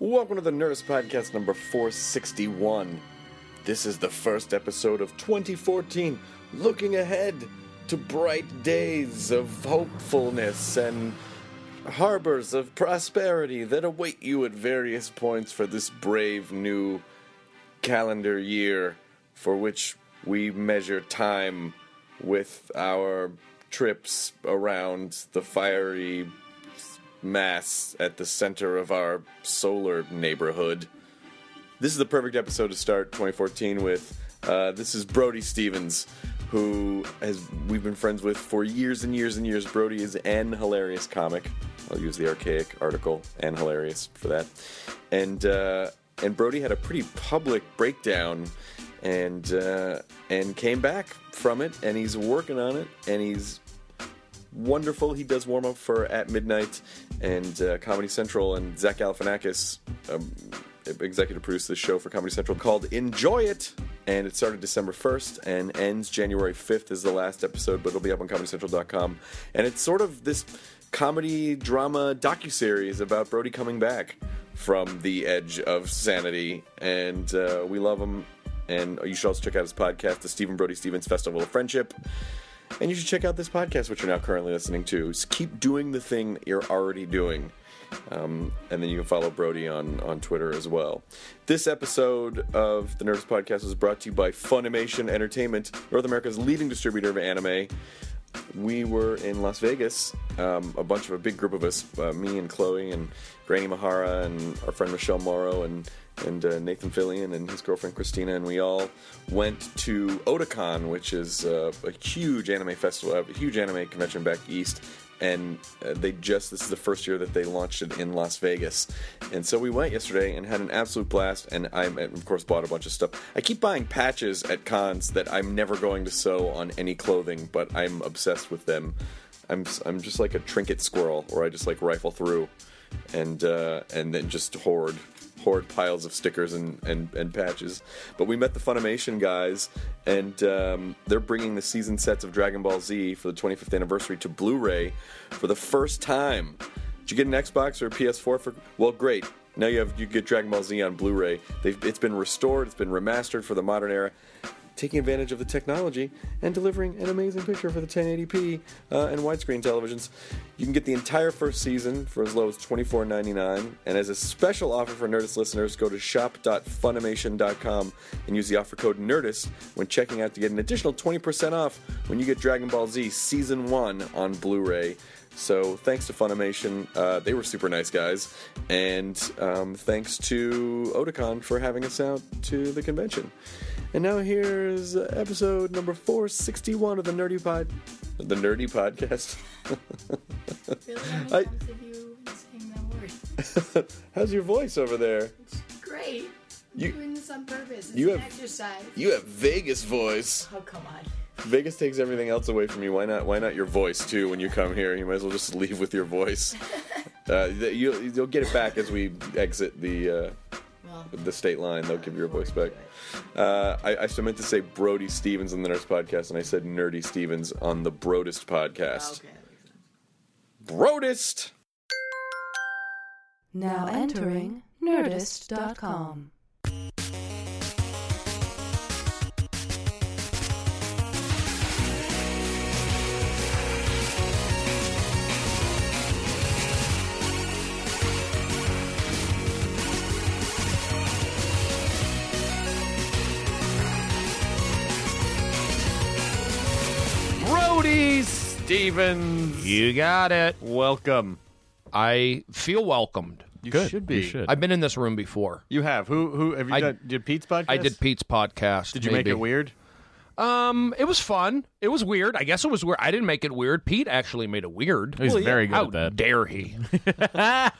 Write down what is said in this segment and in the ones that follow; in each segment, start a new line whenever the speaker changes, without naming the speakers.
Welcome to the Nerdist Podcast number 461. This is the first episode of 2014, looking ahead to bright days of hopefulness and harbors of prosperity that await you at various points for this brave new calendar year for which we measure time with our trips around the fiery mass at the center of our solar neighborhood. This is the perfect episode to start 2014 with. Uh, this is Brody Stevens, who has we've been friends with for years and years and years. Brody is an hilarious comic. I'll use the archaic article and hilarious for that. And uh, and Brody had a pretty public breakdown and uh, and came back from it, and he's working on it, and he's wonderful. He does warm up for At Midnight and uh, Comedy Central, and Zach Galifianakis um, executive produced this show for Comedy Central called Enjoy It. And it started December 1st and ends January 5th is the last episode, but it'll be up on ComedyCentral.com. And it's sort of this comedy drama docuseries about Brody coming back from the edge of sanity. And uh, we love him. And you should also check out his podcast, the Stephen Brody Stevens Festival of Friendship. And you should check out this podcast, which you're now currently listening to. Just keep doing the thing that you're already doing. Um, and then you can follow Brody on, on Twitter as well. This episode of the Nerdist Podcast was brought to you by Funimation Entertainment, North America's leading distributor of anime. We were in Las Vegas, um, a bunch of a big group of us, uh, me and Chloe and Grant Imahara and our friend Michelle Morrow and and uh, Nathan Fillion and his girlfriend Christina, and we all went to Otakon, which is uh, a huge anime festival, a huge anime convention back east. And uh, they just, this is the first year that they launched it in Las Vegas. And so we went yesterday and had an absolute blast. And I, of course, bought a bunch of stuff. I keep buying patches at cons that I'm never going to sew on any clothing, but I'm obsessed with them. I'm, I'm just like a trinket squirrel, where I just like rifle through and uh, and then just hoard hoard piles of stickers and, and, and patches. But we met the Funimation guys, and um, they're bringing the season sets of Dragon Ball Z for the 25th anniversary to Blu-ray for the first time. Did you get an Xbox or a PS4 for? Well, great. Now you have you get Dragon Ball Z on Blu-ray. They've, it's been restored. It's been remastered for the modern era taking advantage of the technology and delivering an amazing picture for the 1080p uh, and widescreen televisions. You can get the entire first season for as low as $24.99. And as a special offer for Nerdist listeners, go to shop.funimation.com and use the offer code NERDIST when checking out to get an additional 20% off when you get Dragon Ball Z Season 1 on Blu ray. So thanks to Funimation, uh, they were super nice guys, and um, thanks to Otakon for having us out to the convention. And now here's episode number 461 of the Nerdy Pod, the Nerdy Podcast.
Really? How many
I-
times have you saying that word?
How's your voice over there?
It's great. I'm
You-
doing this on purpose. It's
you
an
have-
exercise.
You have Vegas voice.
Oh come on.
Vegas takes everything else away from you. Why not? Why not your voice too? When you come here, you might as well just leave with your voice. Uh, you'll, you'll get it back as we exit the uh,
Well,
the state line. They'll give you your voice back. Uh, I, I still meant to say Brody Stevens on the Nerdist Podcast, and I said Nerdy Stevens on the Brodist Podcast.
okay. that makes sense.
Brodist.
Now entering Nerdist.com.
Stevens.
You got it.
Welcome.
I feel welcomed.
You
Good.
should be.
You should.
I've been in this room before.
You have. Who who have you
I-
done did Pete's podcast?
I did Pete's podcast.
Did you make
maybe.
it weird?
Um, it was fun. It was weird. I guess it was weird. I didn't make it weird. Pete actually made it weird.
He's very good
How
at that.
dare he?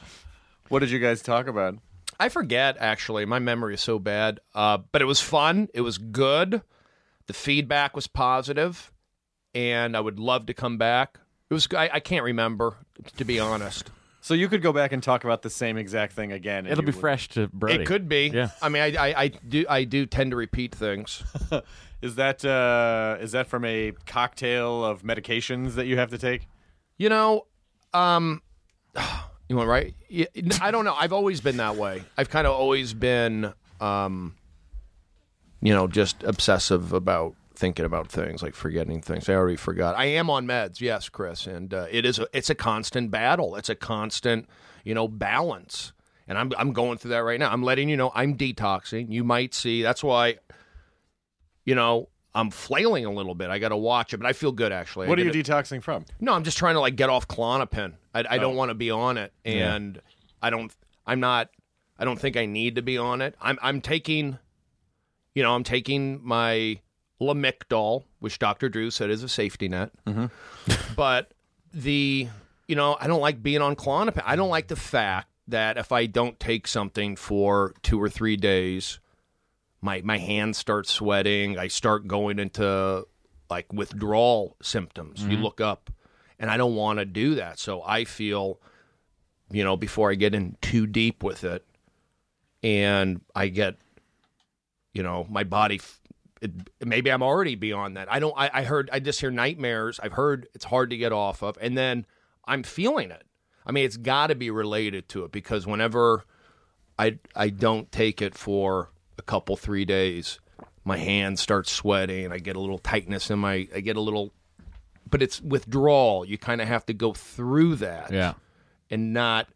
What did you guys talk about?
I forget actually. My memory is so bad. Uh, but it was fun. It was good. The feedback was positive, and I would love to come back. It was. I, I can't remember to be honest.
So you could go back and talk about the same exact thing again.
It'll be
would-
fresh to Brody.
It could be.
Yeah.
I mean, I, I, I do. I do tend to repeat things.
Is that uh, is that from a cocktail of medications that you have to take?
You know, um, you want right? I don't know. I've always been that way. I've kind of always been, um, you know, just obsessive about thinking about things, like forgetting things. I already forgot. I am on meds, yes, Chris, and uh, it is. A, it's a constant battle. It's a constant, you know, balance. And I'm I'm going through that right now. I'm letting you know I'm detoxing. You might see. That's why, you know. I'm flailing a little bit. I got to watch it, but I feel good actually. I
What are you
it-
detoxing from?
no, I'm just trying to like get off Klonopin. I, I
Oh.
don't want to be on it, and I don't. I'm not. I don't think I need to be on it. I'm. I'm taking. You know, I'm taking my Lamictal, which Dr. Drew said is a safety net.
Mm-hmm.
but the, you know, I don't like being on Klonopin. I don't like the fact that if I don't take something for two or three days, my my hands start sweating. I start going into like withdrawal symptoms. You look up, and I don't want to do that. So I feel, you know, before I get in too deep with it, and I get, you know, my body. f- It, maybe I'm already beyond that. I don't. I, I heard. I just hear nightmares. I've heard it's hard to get off of, and then I'm feeling it. I mean, it's got to be related to it because whenever I I don't take it for a couple three days, my hands start sweating. I get a little tightness in my. I get a little, but it's withdrawal. You kind of have to go through that,
Yeah.
and not,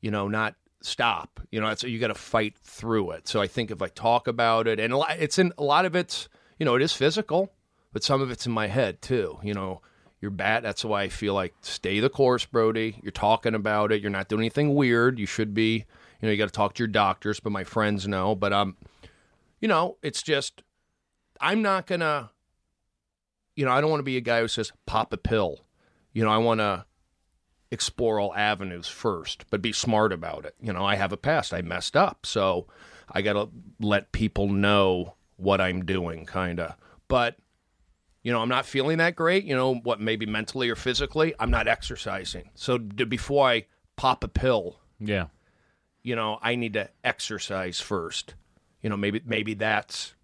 you know, not stop. You know, so you got to fight through it. So I think if I talk about it, and a lot, it's in a lot of it's, you know, it is physical, but some of it's in my head too. You know. You're bad. That's why I feel like stay the course, Brody. You're talking about it. You're not doing anything weird. You should be. You know, you got to talk to your doctors, but my friends know. But um, you know, it's just I'm not gonna. You know, I don't want to be a guy who says pop a pill. You know, I want to explore all avenues first, but be smart about it. You know, I have a past. I messed up, so I got to let people know what I'm doing, kind of. But you know, I'm not feeling that great, you know, what maybe mentally or physically, I'm not exercising. So d- before I pop a pill,
Yeah.
you know, I need to exercise first. You know, maybe maybe that's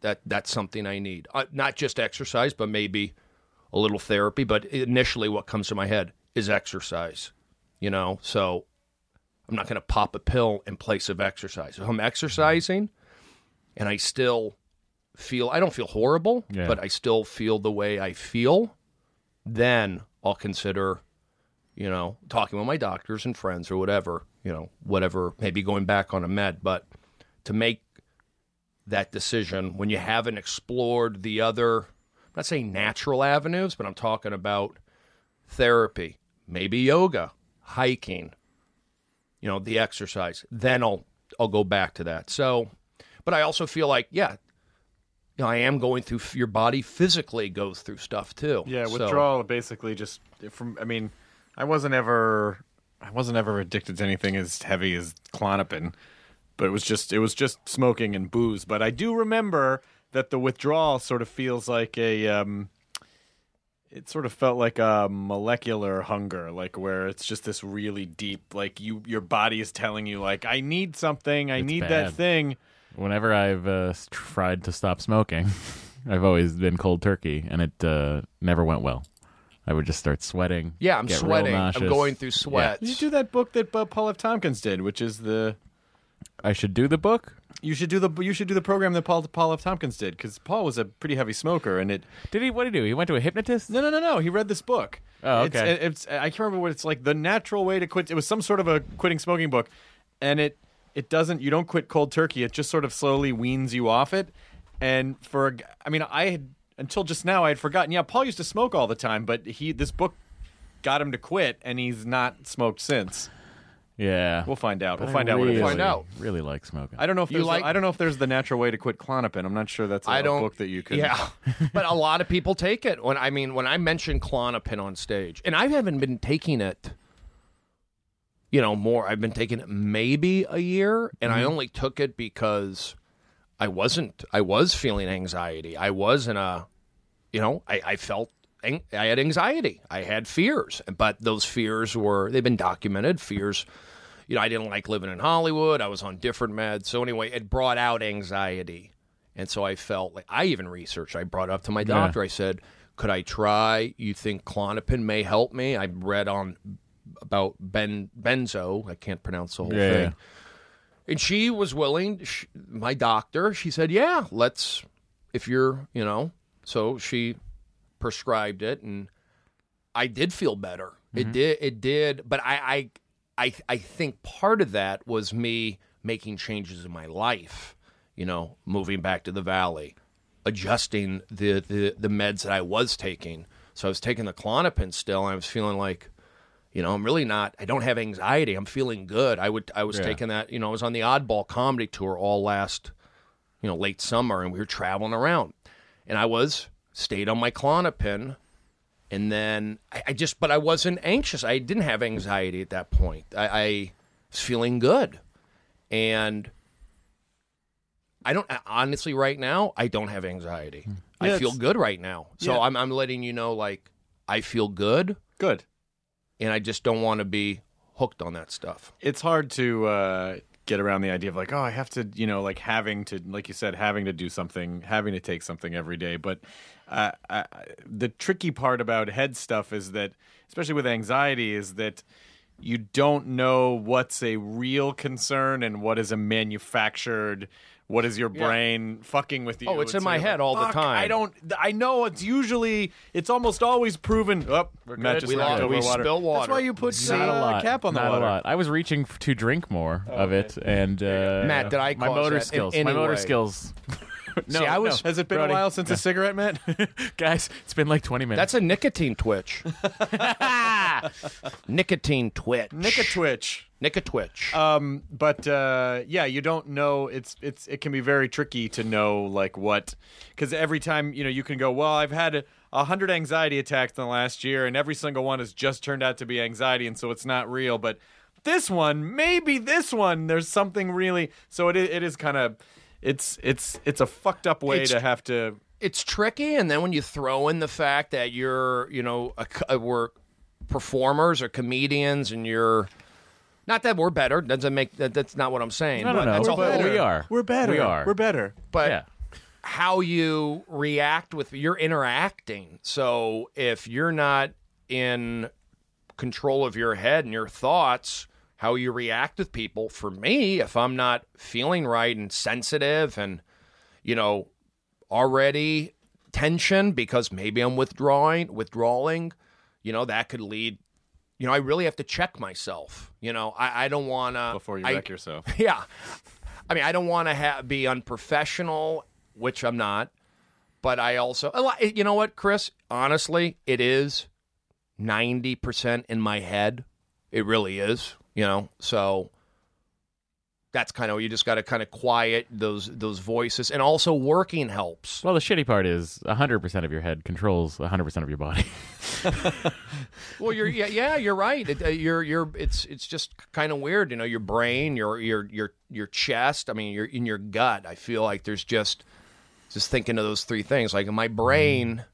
that that's something I need. Uh, not just exercise, but maybe a little therapy, but initially what comes to my head is exercise. You know, so I'm not going to pop a pill in place of exercise. If I'm exercising and I still feel I don't feel horrible,
Yeah.
but I still feel the way I feel, then I'll consider, you know, talking with my doctors and friends or whatever, you know, whatever, maybe going back on a med. But to make that decision when you haven't explored the other, I'm not saying natural avenues, but I'm talking about therapy, maybe yoga, hiking, you know, the exercise, then I'll I'll go back to that. So, but I also feel like, yeah, you know, I am going through your body physically goes through stuff too.
Yeah,
So-
withdrawal basically just from. I mean, I wasn't ever, I wasn't ever addicted to anything as heavy as Klonopin, but it was just, it was just smoking and booze. But I do remember that the withdrawal sort of feels like a, um, it sort of felt like a molecular hunger, like where it's just this really deep, like you, your body is telling you, like, I need something, I
It's
need that
bad.
thing.
Whenever I've uh, s- tried to stop smoking, I've always been cold turkey, and it uh, never went well. I would just start sweating.
Yeah, I'm
get real
sweating. I'm
nauseous.
going through
Yeah.
sweats.
You do that book that Paul F. Tompkins did, which is the
I should do the book.
You should do the you should do the program that Paul Paul F. Tompkins did because Paul was a pretty heavy smoker and it.
Did he? What did he do? He went to a hypnotist.
No, no, no, no. He read this book.
Oh,
It's,
okay.
it's, I can't remember what it's like. The natural way to quit. It was some sort of a quitting smoking book, and it it doesn't. You don't quit cold turkey. It just sort of slowly weans you off it. And for I mean, I had until just now I had forgotten. Yeah, Paul used to smoke all the time, but he this book got him to quit, and he's not smoked since.
Yeah.
We'll find out.
But
We'll find
I
out what it
really,
is.
Find out.
Really like smoking.
I don't know if
You
there's
like-
I don't know if there's the natural way to quit Klonopin. I'm not sure that's a
I don't
book that you can.
Yeah, but a lot of people take it. When I mean, when I mention Klonopin on stage, and I haven't been taking it. You know, more. I've been taking it maybe a year, and I mm-hmm. only took it because I wasn't. I was feeling anxiety. I was in a. You know, I, I felt. I had anxiety. I had fears, but those fears were. They've been documented. Fears. You know, I didn't like living in Hollywood. I was on different meds. So anyway, it brought out anxiety. And so I felt like I even researched. I brought up to my doctor. I said, "Could I try? You think Klonopin may help me?" I read on about ben benzo. I can't pronounce the whole
Yeah,
thing.
yeah.
And she was willing. She, my doctor. She said, "Yeah, let's. If you're, you know." So she prescribed it, and I did feel better. It mm-hmm. did. It did. But I, I, I, I think part of that was me making changes in my life. You know, moving back to the valley, adjusting the the, the meds that I was taking. So I was taking the Klonopin still, and I was feeling like, you know, I'm really not. I don't have anxiety. I'm feeling good. I would. I was
Yeah.
taking that. You know, I was on the Oddball comedy tour all last, you know, late summer, and we were traveling around, and I was stayed on my Klonopin, and then I, I just. But I wasn't anxious. I didn't have anxiety at that point. I, I was feeling good, and. I don't honestly right now. I don't have anxiety. I feel good right now. So
Yeah.
I'm I'm letting you know like I feel good
Good.
and I just don't want to be hooked on that stuff.
It's hard to uh, get around the idea of like, oh, I have to, you know, like having to, like you said, having to do something, having to take something every day. But uh, I, the tricky part about head stuff is that, especially with anxiety, is that you don't know what's a real concern and what is a manufactured. What is your brain fucking with you?
Oh, it's in my
you're
head all the time."
I don't. I know it's usually. It's almost always proven. Oh, Matt
good.
just
We lost-
over
we
water.
spilled water.
That's why you put
Not
uh,
a lot.
cap on the
Not
water.
a lot. I was reaching f- to drink more of it, and uh,
Matt, did I
my motor
that in
skills?
any
my motor
way?
skills. no,
See, I was-
no.
Has it been
Brody.
a while since a cigarette, Matt?
guys? It's been like twenty minutes.
That's a nicotine twitch. nicotine twitch.
Nicotwitch. twitch.
Nick a twitch.
Um, but uh, yeah, you don't know. It's it's it can be very tricky to know like what because every time you know you can go. Well, I've had a, a hundred anxiety attacks in the last year, and every single one has just turned out to be anxiety, and so it's not real. But this one, maybe this one, there's something really. So it it is kind of. It's it's it's a fucked up way
It's-
to have to.
it's tricky, and then when you throw in the fact that you're, you know, a, uh, we're performers or comedians, and you're. Not that we're better. Doesn't make that. That's not what I'm saying.
no, no, no.
that's a
but
whole-
we are.
We're better.
We are.
We're better.
But
yeah.
how you react with you're interacting. So if you're not in control of your head and your thoughts, how you react with people, for me, if I'm not feeling right and sensitive and you know already tension because maybe I'm withdrawing, withdrawing, you know, that could lead you know, I really have to check myself. You know, I, I don't want to
Before you
I-
wreck yourself.
yeah. I mean, I don't want to ha- be unprofessional, which I'm not. But I also, you know what, Chris? Honestly, it is 90% in my head. It really is, you know? So that's kind of, you just got to kind of quiet those those voices. And also, working helps.
Well, the shitty part is 100% of your head controls 100% of your body.
Well, you're yeah, yeah you're right. It, uh, you're you're it's it's just kind of weird, you know. Your brain, your your your your chest. I mean, you're in your gut. I feel like there's just just thinking of those three things. Like in my brain,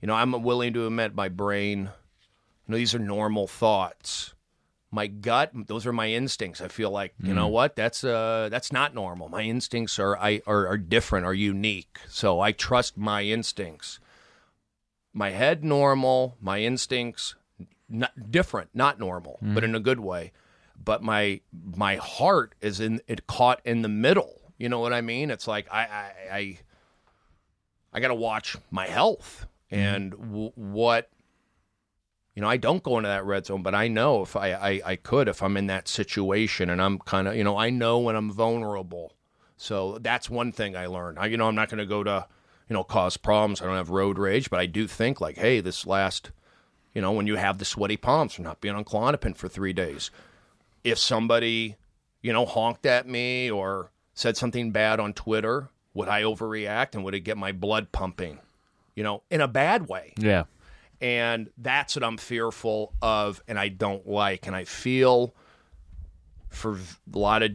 you know, I'm willing to admit my brain. You know, these are normal thoughts. My gut, those are my instincts. I feel like you know what? That's uh that's not normal. My instincts are I are, are different, are unique. So I trust my instincts my head normal, my instincts not different, not normal, mm-hmm. but in a good way. But my my heart is in it caught in the middle. You know what I mean? It's like I I I, I got to watch my health mm-hmm. and w- what you know. I don't go into that red zone, but I know if I I, I could if I'm in that situation and I'm kind of you know I know when I'm vulnerable. So that's one thing I learned. I, you know, I'm not going to go to you know, cause problems. I don't have road rage, but I do think like, hey, this last, you know, when you have the sweaty palms from not being on Klonopin for three days, if somebody, you know, honked at me or said something bad on Twitter, would I overreact and would it get my blood pumping? You know, in a bad way.
Yeah.
And that's what I'm fearful of and I don't like. And I feel for a lot of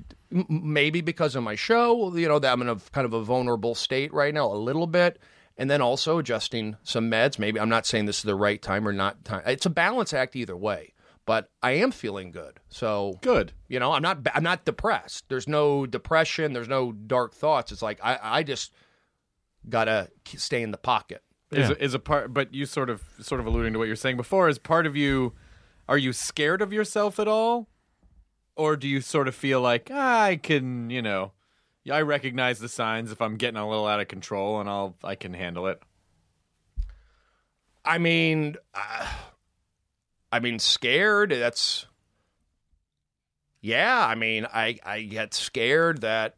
maybe because of my show, you know, that I'm in a kind of a vulnerable state right now, a little bit. And then also adjusting some meds. Maybe I'm not saying this is the right time or not time. It's a balance act either way. But I am feeling good. So
Good.
you know, I'm not I'm not depressed. There's no depression. There's no dark thoughts. It's like I I just gotta stay in the pocket.
Is,
Yeah.
is a part, but you sort of sort of alluding to what you're saying before. Is part of you? Are you scared of yourself at all, or do you sort of feel like ah, I can, you know, I recognize the signs if I'm getting a little out of control, and I'll I can handle it.
I mean, uh, I mean, scared. That's yeah. I mean, I I get scared that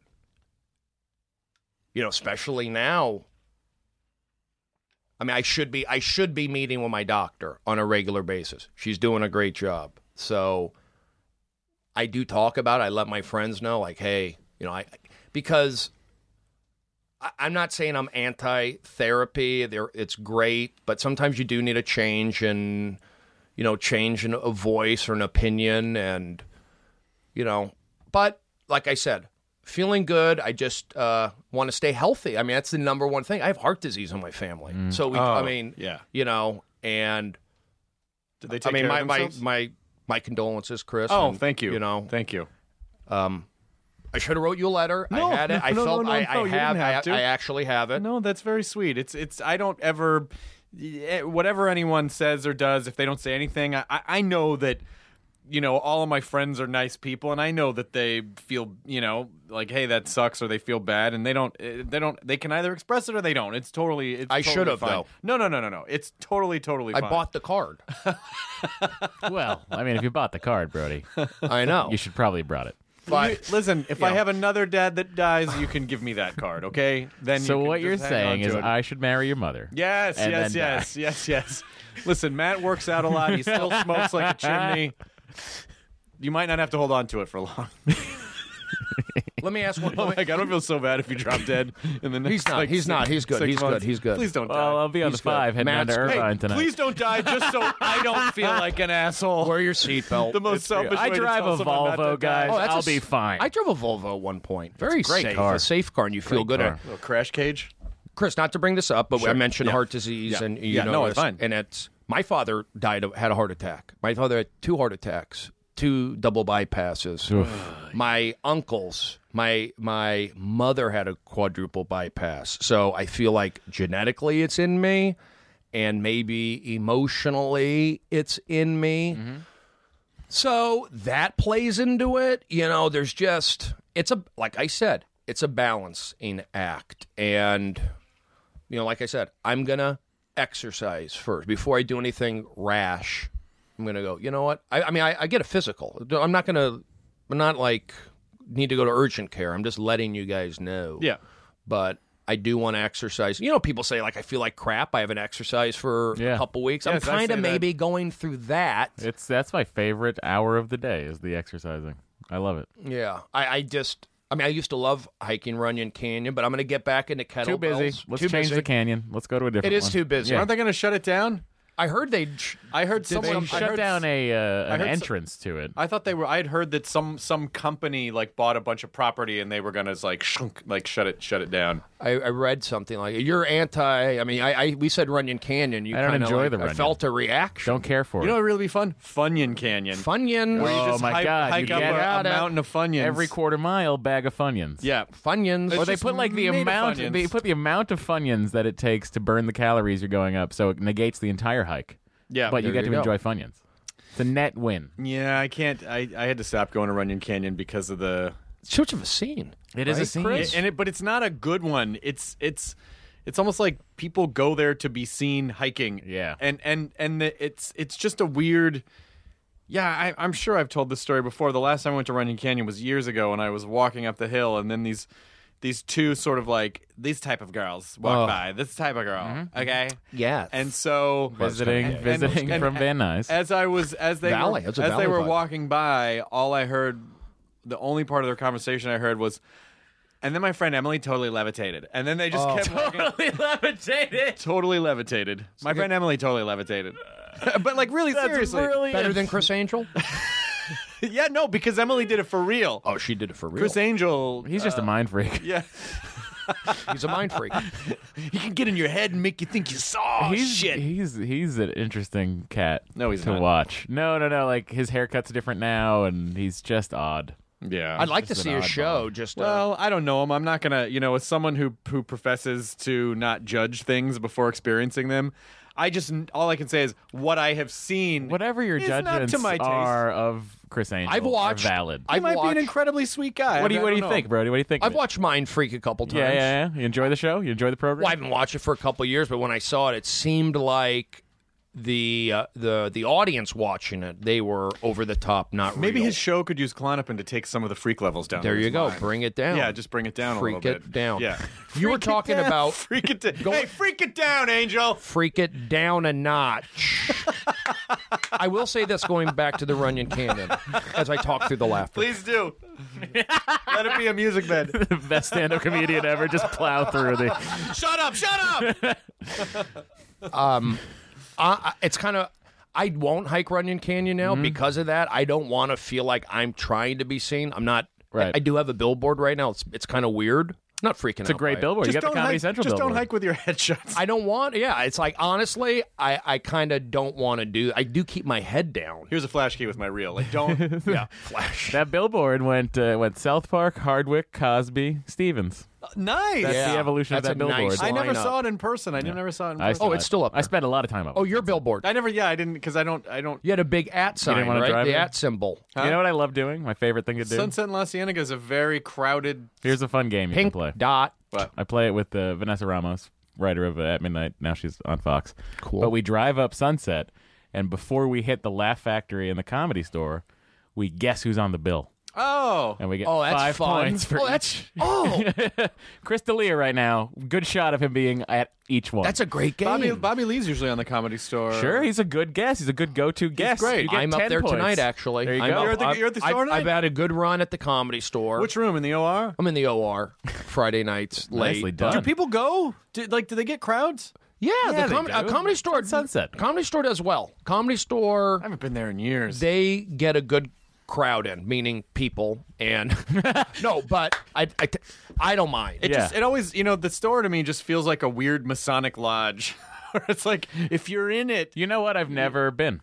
you know, especially now. I mean, I should be I should be meeting with my doctor on a regular basis. She's doing a great job. So I do talk about it. I let my friends know, like, hey, you know, I because I- I'm not saying I'm anti-therapy. There, it's great, but sometimes you do need a change and you know, change in a voice or an opinion, and you know. But like I said, feeling good. I just uh, want to stay healthy. I mean, that's the number one thing. I have heart disease in my family, so we. I
Oh,
mean,
yeah.
you know, and
Did they
I mean, my, my my my condolences, Chris.
oh,
and,
thank you.
You know,
thank you.
um, I should have wrote you a letter.
No,
I had it.
no,
I
no,
felt
no,
I, I have.
have
I. I actually have it.
No, that's very sweet. It's it's I don't ever eh, whatever anyone says or does if they don't say anything. I I know that you know all of my friends are nice people and I know that they feel you know like hey that sucks or they feel bad and they don't eh, they don't they can either express it or they don't. It's totally it's
I
totally
should have,
fine.
though.
No no no no no. It's totally totally.
I
fine.
bought the card.
Well, I mean, if you bought the card, Brody,
I know.
you should probably have brought it.
but
listen, if I
Yeah.
have another dad that dies, you can give me that card, okay? Then
So
you
what you're
just hang on
saying is
it.
I should marry your mother.
Yes,
and
yes,
die.
yes, yes, yes. Listen, Matt works out a lot. He still smokes like a chimney. You might not have to hold on to it for long.
let me ask one.
Oh my god, I don't feel so bad if you drop dead in the next.
He's not.
like,
He's not. He's good.
six
He's good. He's good.
Please don't die.
Well, I'll be on
He's
the five
good.
heading down to
Matt's great.
Irvine tonight.
Please don't die, just so I don't feel like an asshole.
Wear your seatbelt.
the most
It's real.
selfish
I
way to
drive
tell
a
someone not to
Volvo,
die.
guys.
Oh, that's
I'll
a
be
s-
fine.
I drove a Volvo at one point. Very
great
safe.
car.
A safe car, and you feel good.
car.
At,
little crash cage.
Chris, not to bring this up, but I mentioned
Yeah.
heart disease,
Yeah.
and you
Yeah,
know
no, it's
this,
fine.
And it's my father died of had a heart attack. My father had two heart attacks, two double bypasses. my uncles, my my mother had a quadruple bypass. So I feel like genetically it's in me, and maybe emotionally it's in me. Mm-hmm. So that plays into it. You know, there's just it's a like I said, it's a balancing act. And you know, like I said, I'm gonna exercise first before I do anything rash. I'm gonna go. You know what? I, I mean, I, I get a physical. I'm not gonna. I'm not like need to go to urgent care. I'm just letting you guys know.
Yeah.
But I do want to exercise. You know, people say like I feel like crap. I haven't exercised for
Yeah.
a couple weeks. I'm kind of
that.
maybe going through that.
It's that's my favorite hour of the day is the exercising. I love it.
Yeah, I, I just, I mean, I used to love hiking Runyon Canyon, but I'm going to get back into kettlebells.
Too busy. Let's
Too
change
busy.
the canyon. Let's go to a different
It is
one.
too busy.
Yeah.
Aren't they going to shut it down?
I heard they.
I heard
Did
someone
they
I
shut
heard
down a uh, an
heard so-
entrance to it?
I thought they were. I had heard that some some company like bought a bunch of property and they were gonna like shunk, like shut it shut it down.
I, I read something like you're anti. I mean, I, I we said Runyon Canyon. You
I don't
kinda
enjoy
like,
the
I felt a reaction.
Don't care for it.
You know
it.
what would really be fun? Funyon Canyon.
Funyon.
Where you
Oh
just
my
hike,
God,
hike
you
up
get
a, a
out of-
mountain of Funyuns.
Every quarter mile, bag of funyuns.
yeah.
Funyuns.
Or they put like the amount. They put the amount of funyuns that it takes to burn the calories you're going up, so it negates the entire hike.
Yeah.
but you get
you
to
go.
enjoy funyuns. It's a net win.
yeah, I can't. I, I had to stop going to Runyon Canyon because of the
Too much of a scene.
It is
Right,
a scene.
Chris?
and it, but it's not a good one. It's it's it's almost like people go there to be seen hiking.
Yeah.
and and and the, it's it's just a weird. Yeah, I, I'm sure I've told this story before. The last time I went to Runyon Canyon was years ago, and I was walking up the hill, and then these these two sort of like these type of girls walk
Oh.
by. This type of girl, mm-hmm. okay.
Yeah.
And so
Visiting,
and-
visiting
and-
from Van Nuys.
As I was as they
Valley.
were, as they were
vibe.
walking by, all I heard, the only part of their conversation I heard was, and then my friend Emily totally levitated, and then they just
Oh.
kept walking,
Totally levitated.
totally levitated. My friend Emily totally levitated, but like really seriously,
Better than Criss Angel?
yeah, no, because Emily did it for real.
Oh, she did it for real.
Criss Angel,
He's just a uh, mind freak.
yeah,
He's a mind freak.
he can get in your head and make you think you saw
he's
shit.
he's he's an interesting cat.
No, he's
to
not.
watch. No, no, no. Like his haircut's different now, and he's just odd.
Yeah,
I'd like to see
an
a
oddball.
show. Just uh,
Well, I don't know him. I'm not gonna, you know, as someone who who professes to not judge things before experiencing them, I just all I can say is what I have seen.
Whatever your
is not
judgments
to my taste.
are of Criss Angel,
I've watched-
are valid.
I've
might be an incredibly sweet guy.
what do you What do you
know.
think, Brody? What do you think?
I've watched Mind Freak a couple times.
Yeah, yeah, yeah. You enjoy the show? You enjoy the program?
Well, I haven't watched it for a couple years, but when I saw it, it seemed like the uh, the the audience watching it they were over the top, not
Maybe
real.
his show could use Klonopin to take some of the freak levels down.
There you go.
mind.
Bring it down.
Yeah, just bring it down
Freak
a little
it
bit.
down.
Yeah,
You were talking
down.
about-
freak it down.
Go-
Hey, freak it down, Angel.
freak it down a notch. I will say this going back to the Runyon Canyon as I talk through the laughter.
Please do. Let it be a music bed.
the best stand-up comedian ever. Just plow through the.
shut up! Shut up!
Uh, I- it's kind of. I won't hike Runyon Canyon
Mm-hmm.
now because of that. I don't want to feel like I'm trying to be seen. I'm not.
Right.
I, I do have a billboard right now. It's it's kind of weird. Not freaking out.
It's a great
by it.
billboard. You
just
got the
don't
Comedy
hike,
Central
Just
billboard.
don't hike with your headshots.
I don't want. Yeah, it's like honestly, I I kind of don't want to do. I do keep my head down.
Here's a flash key with my reel. Like, don't.
Yeah, flash.
That billboard went uh, went South Park, Hardwick, Cosby, Stevens.
Nice.
That's
Yeah,
the evolution
that's
of that
a nice
billboard.
I never
lineup.
saw it in person. I never saw it in person.
saw
Oh, it's still up
I spent a lot of time up.
Oh, your billboard.
I never. Yeah, I didn't because I don't. I don't.
You had a big at sign,
didn't wanna
right?
drive
The
it?
at symbol.
You know what I love doing? My favorite thing to do.
Sunset in La Cienega is a very crowded.
Here's a fun game you can play.
dot.
What?
I play it with uh, Vanessa Ramos, writer of uh, At Midnight. Now she's on Fox.
Cool.
But we drive up Sunset, and before we hit the Laugh Factory and the Comedy Store, we guess who's on the bill,
Oh,
and we get
Oh, that's
five
fun.
points for
oh,
each.
oh,
Chris D'Elia right now. Good shot of him being at each one.
that's a great game.
Bobby. Bobby Lee's usually on the comedy store.
Sure, he's a good guess. He's a good go-to guess.
great.
You get
I'm up
10
there
points.
tonight. Actually,
There you
I'm
go.
up-
You're at the-
I've-
you're at the
I've-
store tonight?
I've had a good run at the comedy store.
Which room in the OR?
I'm in the OR Friday nights late.
Nicely done.
Do people go? Do, like, do they get crowds?
Yeah,
Yeah,
the
they
com-
do.
uh, comedy store.
Sunset.
Comedy store does well. Comedy store.
I haven't been there in years.
they get a good crowd in, meaning people, and no, but I, I don't mind.
It
Yeah.
just it always you know the store to me just feels like a weird Masonic lodge. Where it's like if you're in it,
You know what? I've never been.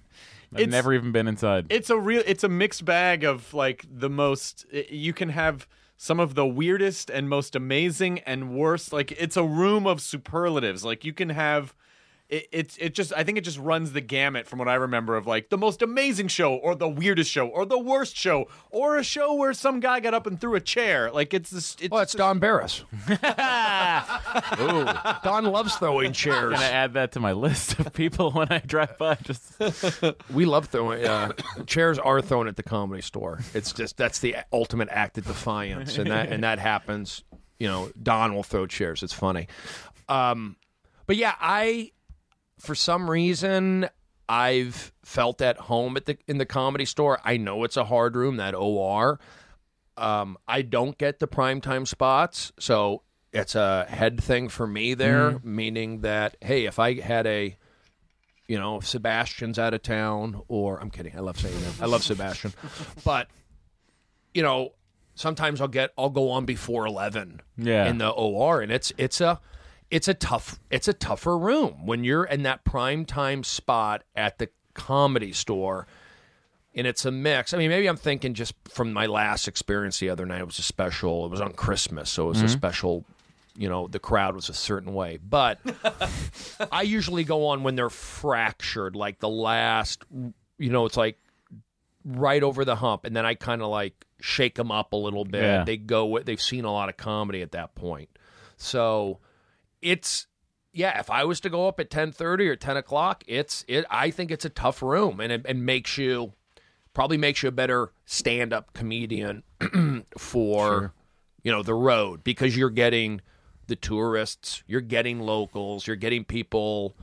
I've
It's-
never even been inside.
it's a real it's a mixed bag of like the most i- you can have some of the weirdest and most amazing and worst like it's a room of superlatives like you can have it, it's it just I think it just runs the gamut from what I remember of like the most amazing show or the weirdest show or the worst show or a show where some guy got up and threw a chair like it's this it's
Well, it's Don Barris. Ooh, Don loves throwing chairs.
I'm gonna add that to my list of people when I drive by. Just
We love throwing uh, chairs. Are thrown at the comedy store. It's just that's the ultimate act of defiance, and that and that happens. You know, Don will throw chairs. It's funny, um, but yeah, I for some reason I've felt at home at the in the comedy store. I know it's a hard room that OR. Um, I don't get the primetime spots, so it's a head thing for me there. Meaning that hey, if I had a you know, if Sebastian's out of town, or I'm kidding, I love saying that. I love Sebastian, but you know, sometimes I'll get I'll go on before eleven
Yeah.
in the OR, and it's it's a it's a tough it's a tougher room when you're in that prime time spot at the comedy store. And it's a mix. I mean, maybe I'm thinking just from my last experience the other night. It was a special. It was on Christmas, so it was a mm-hmm. special. You know, the crowd was a certain way, but I usually go on when they're fractured, like the last, you know, it's like right over the hump, and then I kind of like shake them up a little bit.
Yeah.
They go, they've seen a lot of comedy at that point, so it's yeah. If I was to go up at ten thirty or ten o'clock, it's it. I think it's a tough room, and it, it makes you probably makes you a better stand up comedian for you know, the road because you're getting the tourists, you're getting locals, you're getting people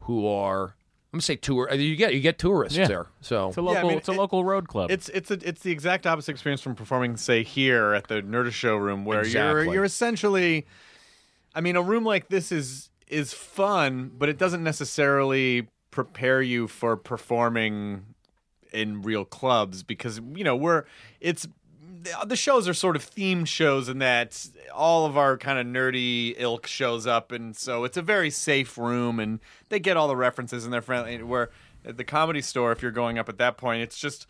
who are I'm gonna say tour. uh, You get you get tourists
Yeah.
there. So
It's a local.
mean,
it's a
it-
local road club.
It's it's a, it's the exact opposite experience from performing, say, here at the Nerdist Showroom, where
Exactly.
you're you're essentially. I mean, a room like this is is fun, but it doesn't necessarily prepare you for performing in real clubs because you know we're it's the shows are sort of themed shows in that all of our kind of nerdy ilk shows up and so it's a very safe room and they get all the references and they're friendly where at the comedy store if you're going up at that point it's just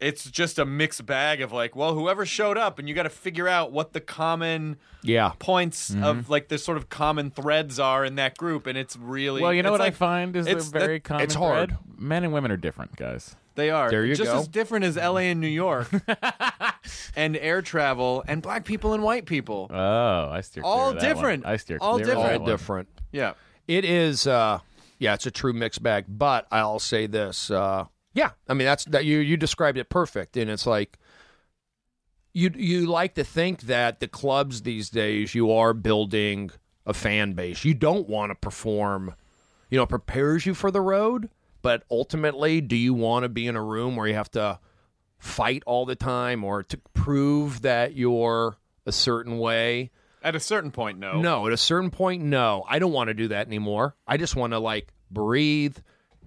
it's just a mixed bag of like well whoever showed up and you got to figure out what the common
yeah,
points
Mm-hmm.
of like the sort of common threads are in that group and it's really
well, you know
it's
what I find is a
it's-
very
that-
common
it's hard.
thread? Men and women are different, guys.
they are.
There you
just
go.
as different as LA and New York, and air travel, and black people and white people.
Oh, I steer clear
All
of that one.
different.
I steer
All
clear of that
different.
all different.
Yeah,
It is, uh, yeah, it's a true mixed bag. But I'll say this, uh, yeah, I mean that's that you you described it perfect, and it's like you you like to think that the clubs these days you are building a fan base. You don't want to perform, you know, it prepares you for the road, but ultimately, do you want to be in a room where you have to fight all the time or to prove that you're a certain way?
at a certain point, no.
No, at a certain point, no. I don't want to do that anymore. I just want to like breathe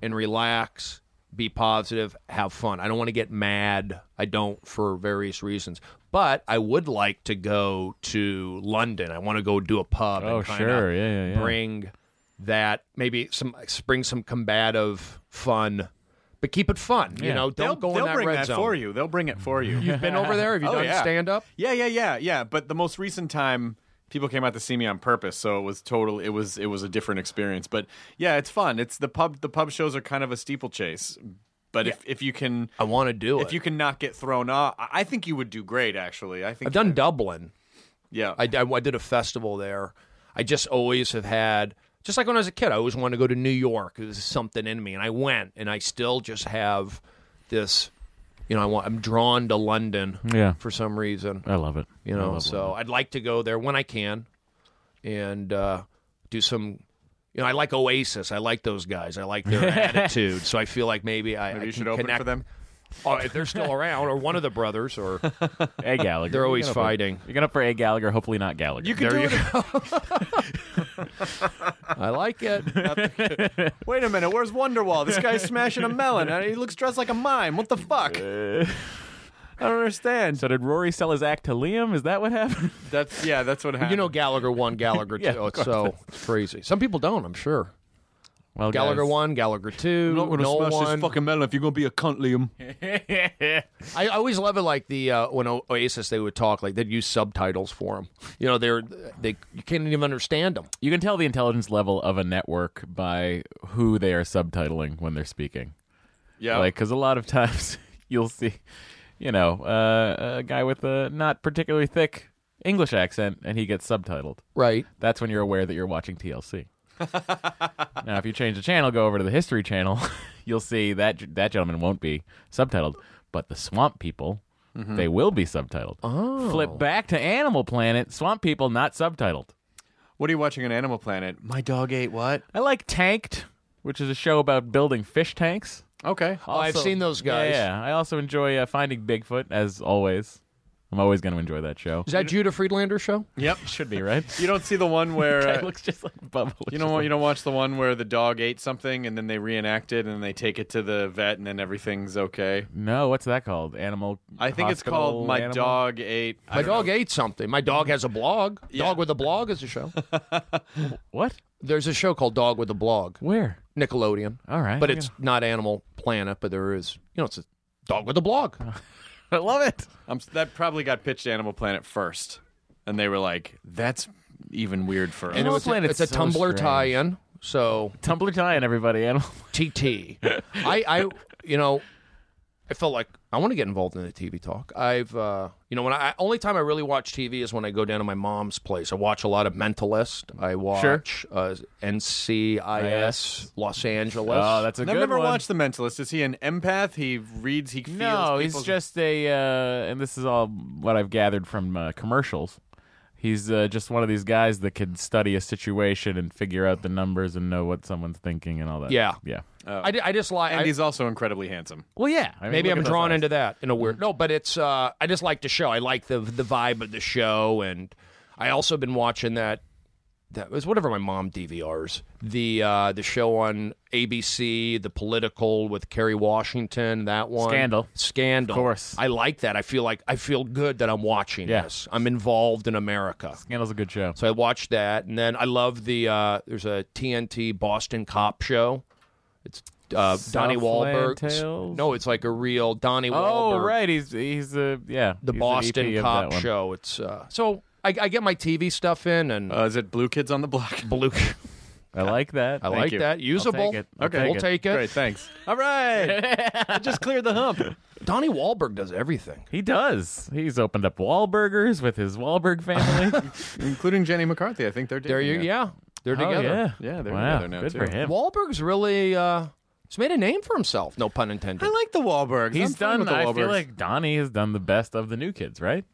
and relax, be positive, have fun. I don't want to get mad. I don't for various reasons. But I would like to go to London. I want to go do a pub.
Oh,
and
sure. Yeah, yeah, yeah.
Bring that maybe some bring some combative fun, but keep it fun. You
Yeah.
know,
They'll,
don't go
they'll
in that
bring
red
that
zone.
for you. They'll bring it for you.
You've been over there. Have you
Oh,
done
yeah.
stand up?
Yeah, yeah, yeah, yeah. But the most recent time, people came out to see me on purpose, so it was total. It was it was a different experience. But yeah, it's fun. It's the pub. The pub shows are kind of a steeplechase. But if if you can
I want to do it.
if you can not get thrown off, I I think you would do great. Actually, I think
I've done Dublin.
Yeah,
I, I, I did a festival there. I just always have had, just like when I was a kid, I always wanted to go to New York. It was something in me, and I went, and I still just have this. You know, I want. I'm drawn to London.
Yeah.
For some reason,
I love it.
you know.
love
So I'd like to go there when I can, and uh, do some. You know, I like Oasis. I like those guys. I like their attitude. So I feel like maybe I,
maybe
I
you
can
should open
connect.
for them.
Oh, if they're still around, or one of the brothers, or
A Gallagher.
They're
You
always
get up for-
fighting.
You get up for A Gallagher. Hopefully not Gallagher.
You can
There
do
you
it.
I like it.
Wait a minute, where's Wonderwall? This guy's smashing a melon. and He looks dressed like a mime. What the fuck? I don't understand.
So did Rory sell his act to Liam? Is that what happened?
That's yeah, that's what happened.
You know Gallagher one, Gallagher two.
Yeah, of
it's so it's crazy. Some people don't, I'm sure.
Well,
Gallagher
guys,
one, Gallagher two, I'm not going to no one.
melon if you're gonna be a cunt, Liam.
I, I always love it, like the uh, when O- Oasis they would talk, like they'd use subtitles for them. You know, they're they you can't even understand them.
You can tell the intelligence level of a network by who they are subtitling when they're speaking.
Yeah,
Like, because a lot of times you'll see, you know, uh, a guy with a not particularly thick English accent and he gets subtitled.
Right.
That's when you're aware that you're watching TLC. Now, if you change the channel, go over to the History Channel, you'll see that that gentleman won't be subtitled, but the Swamp People, they will be subtitled.
Oh.
Flip back to Animal Planet, Swamp People not subtitled.
What are you watching on Animal Planet? My dog ate what?
I like Tanked, which is a show about building fish tanks.
Okay.
Oh, I've seen those guys.
Yeah, yeah. I also enjoy uh, Finding Bigfoot, as always. I'm always going to enjoy that show.
Is that Judah Friedlander show?
Yep.
Should be, right?
You don't see the one where
Guy
uh,
looks just like Bubba.
you don't you don't watch the one where the dog ate something and then they reenact it and they take it to the vet and then everything's okay.
No, what's that called? Animal.
I think it's
hospital
called My
animal?
Dog Ate. I
My
don't
dog
know.
ate something. My dog has a blog.
Yeah.
Dog with a blog is a show.
What?
There's a show called Dog with a Blog.
Where?
Nickelodeon.
All right.
But
I'm
it's not Animal Planet, but there is, you know, it's a dog with a blog.
I love it.
Um, that probably got pitched to Animal Planet first, and they were like, "That's even weird for us."
And it
Animal
was a,
Planet's
it's a
so
Tumblr
strange.
tie-in. So
Tumblr tie-in, everybody. Animal.
TT. I, I, you know, I felt like I want to get involved in the TV talk. I've, uh, you know, when I only time I really watch TV is when I go down to my mom's place. I watch a lot of Mentalist. I watch uh, NCIS Los Angeles.
Oh, that's a
I've
good
never
one.
watched The Mentalist. Is he an empath? He reads. He feels.
No, he's just a, uh, and this is all what I've gathered from uh, commercials. He's uh, just one of these guys that can study a situation and figure out the numbers and know what someone's thinking and all that.
Yeah.
yeah.
I, I just like.
and
I-
he's also incredibly handsome.
Well, yeah. I mean,
Maybe I'm drawn
eyes.
into that in a weird. No, but it's. uh I just like the show. I like the the vibe of the show, and I also been watching that. That was whatever my mom DVRs. The uh the show on ABC, the political with Kerry Washington. That one.
Scandal.
Scandal.
Of course.
I like that. I feel like I feel good that I'm watching
Yeah.
this. I'm involved in America.
Scandal's a good show.
So I watched that, and then I love the. uh There's a TNT Boston cop show. It's uh, Donnie
Southland
Wahlberg.
Tales?
No, it's like a real Donnie
Oh,
Wahlberg.
right. He's he's uh, yeah.
The
he's
Boston
EP of
cop show. It's uh, so I, I get my TV stuff in and
Uh, is it Blue Kids on the Block?
blue.
I like that.
I like
you.
that usable.
take it. I'll
Okay.
take
we'll
it.
take it.
Great, thanks. All right, I just cleared the hump.
Donnie Wahlberg does everything.
He does. He's opened up Wahlburgers with his Wahlberg family.
including Jenny McCarthy. I think they're
There you,
dating
yeah, they're
Oh,
together.
yeah.
Yeah, they're
wow.
together now,
Good
too.
for him.
Wahlberg's really uh, he's made a name for himself. No pun intended.
I like the Wahlbergs.
He's
I'm
done.
With the
I feel like Donnie has done the best of the new kids, right?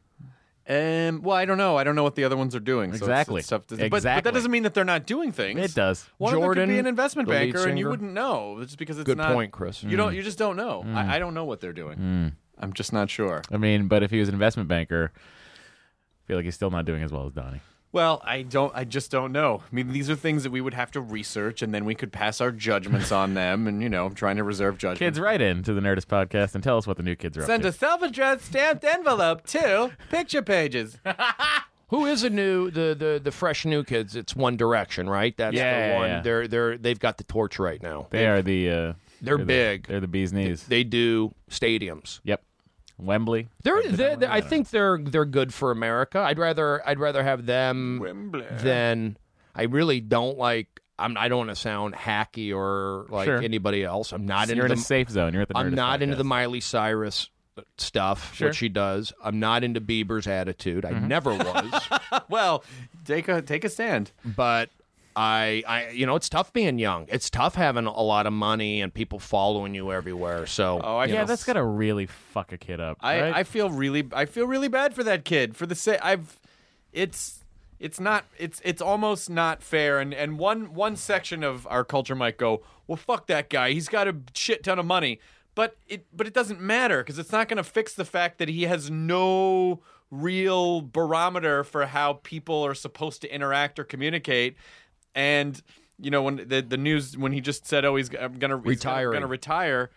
Um, well, I don't know. I don't know what the other ones are doing. so
Exactly.
it's tough to- But, but that doesn't mean that they're not doing things.
It does.
One of them could be an investment banker, and you wouldn't know just because it's
Good
not.
point, Chris.
You don't. You just don't know.
Mm.
I, I don't know what they're doing. I'm just not sure.
I mean, but if he was an investment banker, I feel like he's still not doing as well as Donnie.
Well, I don't. I just don't know. I mean, these are things that we would have to research, and then we could pass our judgments on them. And you know, I'm trying to reserve judgment.
Kids, write in to the Nerdist podcast and tell us what the new kids are
Send
up
a self-addressed stamped envelope to Picture Pages.
Who is a new the the the fresh new kids? It's One Direction, right? That's
Yeah,
the
yeah,
one.
yeah.
They're they're they've got the torch right now.
They are the. Uh,
They're
the-
big.
they're the bee's knees.
They do stadiums.
yep. Wembley.
They're, they're, they're- I think they're they're good for America. I'd rather I'd rather have them than I really don't like. I'm I don't want to sound hacky or like
Sure.
anybody else. I'm not
You're
into
in a
the,
safe zone. You're at the.
I'm
Nerdist
not into
podcast.
the Miley Cyrus stuff.
Sure.
What she does. I'm not into Bieber's attitude. I
Mm-hmm.
never was.
well, take a take a stand.
but I, I, you know, it's tough being young. It's tough having a lot of money and people following you everywhere. So,
Oh, I
Yeah,
know,
that's gotta really fuck a kid up.
I,
right?
I feel really I feel really bad for that kid for the sake I've it's it's not it's it's almost not fair and and one one section of our culture might go well fuck that guy he's got a shit ton of money but it but it doesn't matter because it's not going to fix the fact that he has no real barometer for how people are supposed to interact or communicate and you know when the the news when he just said oh he's I'm gonna he's gonna- retire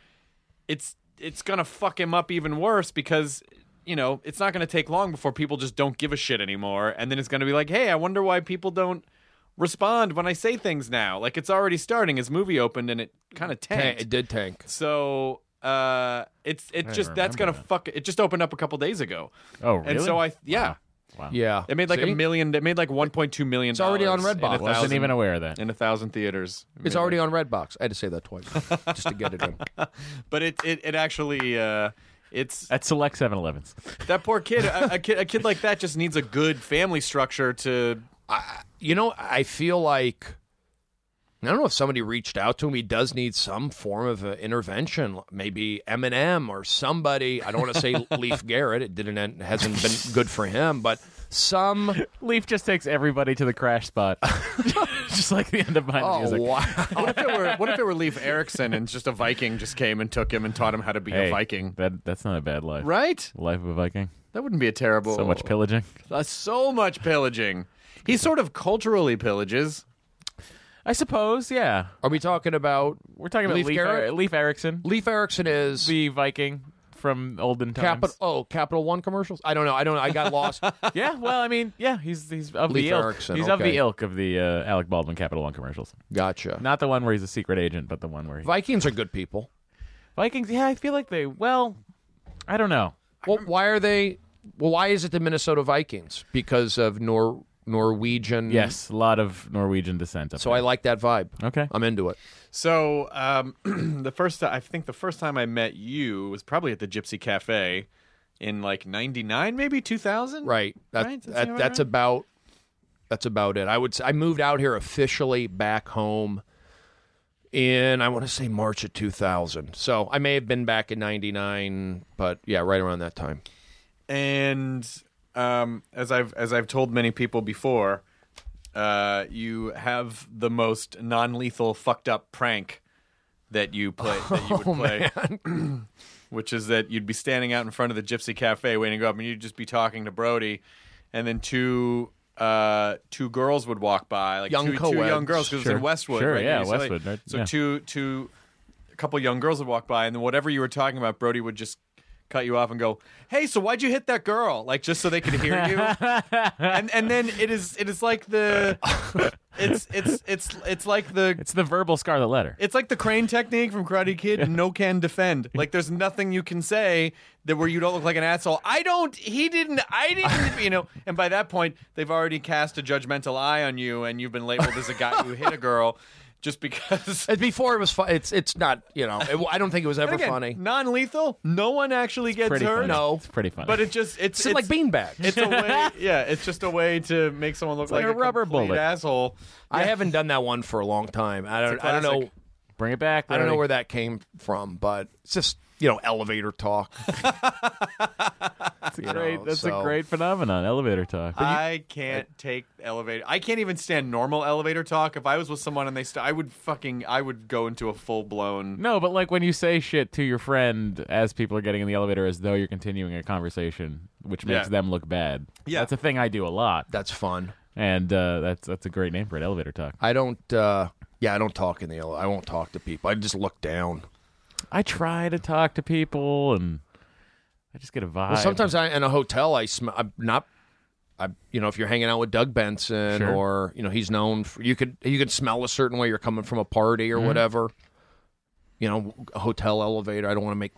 it's it's gonna fuck him up even worse because you know it's not gonna take long before people just don't give a shit anymore, and then it's gonna be like, hey, I wonder why people don't respond when I say things now. Like it's already starting. His movie opened and it kind of
ta-
tanked.
it did tank.
So uh, it's it
I
just that's gonna
that.
fuck. It just opened up a couple days ago,
oh, really?
and so I yeah.
Wow.
Yeah,
It made like
See?
a million. It made like 1.2 million.
It's already on
dollars
Redbox.
I
Wasn't even aware of that.
in a thousand theaters. It
It's already
like-
on Redbox. I had to say that twice just to get it in.
But it it, it actually uh, it's
At select 7-Elevens.
that poor kid. A, a kid. A kid like that just needs a good family structure to.
You know, I feel like I don't know if somebody reached out to him. He does need some form of uh, intervention, maybe Eminem or somebody. I don't want to say Leif Garrett. It didn't end, hasn't been good for him, but some.
Leif just takes everybody to the crash spot, just like the end of my
Oh
music.
wow!
What if it were? What if it were Leif Erikson and just a Viking just came and took him and taught him how to be
Hey,
a Viking?
That that's not a bad life.
Right?
Life of a Viking.
That wouldn't be a terrible.
So much pillaging.
Uh, so much pillaging. He sort of culturally pillages.
I suppose. Yeah,
Are we talking about
we're talking about
Leif
Leif,
Garrett?
Er- Leif Erikson,
Leif Erikson? Is
the Viking from olden times.
Capital? Oh, Capital One commercials. I don't know. I don't know. I got lost.
Yeah, well, I mean, yeah, he's he's of
Leif
the ilk.
Erikson,
he's of
okay.
the ilk of the uh, Alec Baldwin Capital One commercials.
Gotcha.
Not the one where he's a secret agent, but the one where he...
Vikings are good people.
Vikings. Yeah, I feel like they. Well, I don't know.
Well, why are they? Well, why is it the Minnesota Vikings? Because of Nor Norwegian.
Yes, a lot of Norwegian descent. Up
So I like that vibe.
Okay.
I'm into it.
So um, the first, I think the first time I met you was probably at the Gypsy Cafe in like '99, maybe 2000.
Right. That,
Right? That
that-
seem about
that's
right?
about that's about it. I would say I moved out here officially back home in I want to say March of 2000. So I may have been back in 99, but yeah, right around that time.
and um, as I've as I've told many people before, uh, you have the most non-lethal fucked up prank that you play that you would
Oh,
play, which is that you'd be standing out in front of the Gypsy Cafe waiting to go up, and you'd just be talking to Brody, and then two. Uh, two girls would walk by, like
Young
two, two young girls, because
Sure.
it's in Westwood,
Sure,
right?
yeah. Westwood, right,
So
yeah.
two, two, a couple young girls would walk by, and then whatever you were talking about, Brody would just cut you off and go, "Hey, so why'd you hit that girl?" Like just so they could hear you. and and then it is it is like the it's it's it's it's like the
It's the verbal Scarlet Letter.
it's like the crane technique from Karate Kid. No can defend. Like there's nothing you can say that where you don't look like an asshole. I don't. He didn't. I didn't. You know. And by that point, they've already cast a judgmental eye on you, and you've been labeled as a guy who hit a girl just because.
And Before it was fun. It's it's not you know. It, I don't think it was ever
again,
funny.
Non-lethal. No one actually gets
pretty
hurt.
funny.
No.
it's pretty funny.
But it just it's,
It's, like
it's
beanbags.
It's a way, yeah. It's just a way to make someone look
like
like,
a rubber
complete
bullet.
asshole.
I haven't done that one for a long time. I don't.
It's a
I don't know.
Bring it back.
I don't know where that came from, but it's just you know elevator talk.
That's a great.
know,
that's
so-
a great phenomenon. Elevator talk.
I can't take elevator. I can't even stand normal elevator talk. If I was with someone and they, st- I would fucking, I would go into a full blown.
no, but like when you say shit to your friend as people are getting in the elevator, as though you're continuing a conversation, which makes
Yeah.
them look bad.
Yeah.
that's a thing I do a lot,
That's fun.
and uh, that's that's a great name for it. Elevator talk.
I don't. uh Yeah, I don't talk in the. ele- I won't talk to people. I just look down.
I try to talk to people, and I just get a vibe.
Well, sometimes I in a hotel. I smell. I'm not. I you know if you're hanging out with Doug Benson
Sure.
or you know he's known for you could you could smell a certain way you're coming from a party or
Mm-hmm.
whatever. You know, a hotel elevator. I don't want to make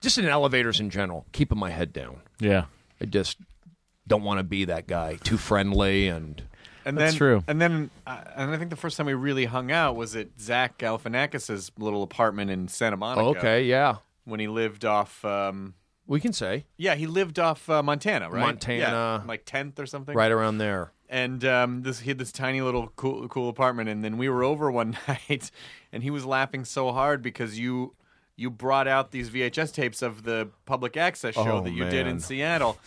just in elevators in general. Keeping my head down.
yeah,
I just don't want to be that guy. Too friendly and
And
That's
then,
true.
And then, uh, and I think the first time we really hung out was at Zach Galifianakis's little apartment in Santa Monica.
okay, yeah,
When he lived off, um,
we can say
yeah, he lived off uh, Montana, right?
Montana.
Yeah, like 10th or something.
right around there.
and um, this he had this tiny little cool cool apartment, and then we were over one night, and he was laughing so hard because you you brought out these VHS tapes of the public access show
Oh,
that you did in
man.
Seattle,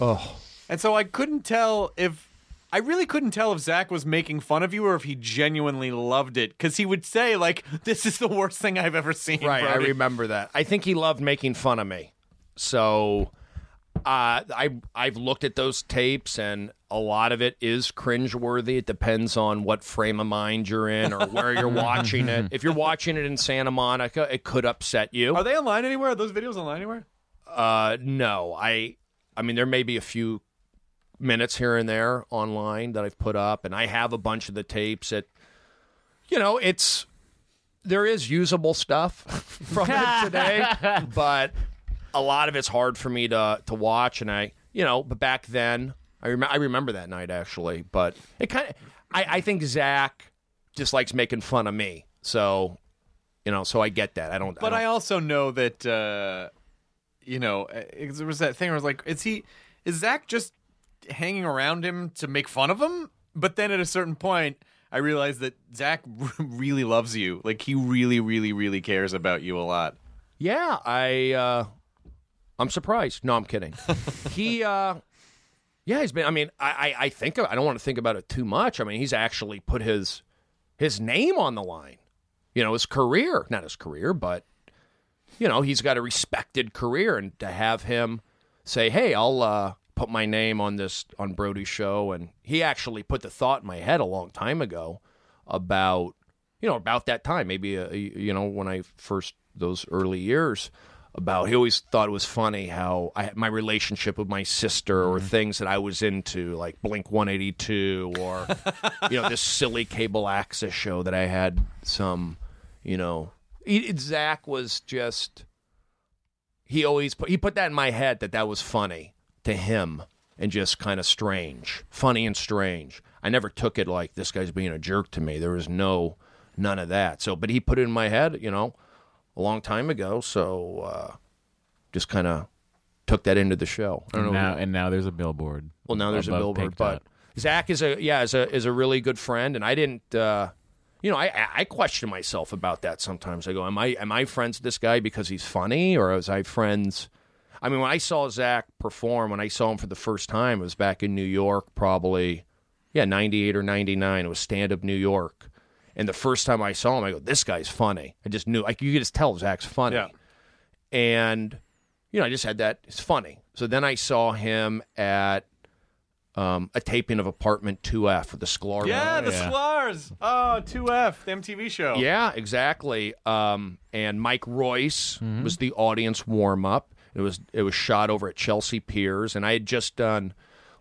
Oh,
and so I couldn't tell if. I really couldn't tell if Zach was making fun of you or if he genuinely loved it because he would say like, "This is the worst thing I've ever seen."
right. I remember that. I think he loved making fun of me. So uh, I I've looked at those tapes and a lot of it is cringeworthy. It depends on what frame of mind you're in or where you're watching it. If you're watching it in Santa Monica, it could upset you.
Are they online anywhere? Are those videos online anywhere?
Uh, no, I, I mean, there may be a few minutes here and there online that I've put up, and I have a bunch of the tapes. That, you know, it's there is usable stuff from it today, but a lot of it's hard for me to to watch. And I, you know, but back then, I remember I remember that night actually. But it kind of, I, I think Zach just likes making fun of me, so. You know, so I get that. I don't.
But
I,
I,
don't,
also know that uh, you know uh, there was that thing where I was like, is he is Zach just hanging around him to make fun of him? But then at a certain point, I realized that Zach really loves you. Like he really, really, really cares about you a lot.
Yeah, I uh I'm surprised. No, I'm kidding. he uh yeah, he's been I mean, I I, I think I don't want to think about it too much. I mean, he's actually put his his name on the line. You know, his career, not his career, but you know, he's got a respected career and to have him say, "Hey, I'll uh put my name on this on Brody's show." And he actually put the thought in my head a long time ago about you know, about that time, maybe, uh, you know, when I first, those early years, about, he always thought it was funny how I my relationship with my sister or things that I was into, like Blink 182 or, you know, this silly cable access show that I had some, you know, he, Zach was just, he always put, he put that in my head that that was funny to him. and just kind of strange, funny and strange. I never took it like this guy's being a jerk to me. There was no none of that. So, but he put it in my head, you know, a long time ago. So, uh, just kind of took that into the show. I don't
And
know.
now, and now there's a billboard.
Well, now there's a billboard, but. Zach is a yeah is a is a really good friend, and I didn't. Uh, you know, I I- I question myself about that sometimes. I go, am I am I friends with this guy because he's funny, or was I friends? I mean, when I saw Zach perform, when I saw him for the first time, it was back in New York, probably yeah, ninety eight or ninety nine. It was stand up New York, and the first time I saw him, I go, this guy's funny. I just knew, like you could just tell Zach's funny.
Yeah.
And you know, I just had that. It's funny. So then I saw him at um, a taping of Apartment 2F for the Sklar.
Yeah, the
Yeah.
Sklars. Oh, 2F, the MTV show.
Yeah, exactly. Um, and Mike Royce was the audience warm up. It was it was shot over at Chelsea Piers, and I had just done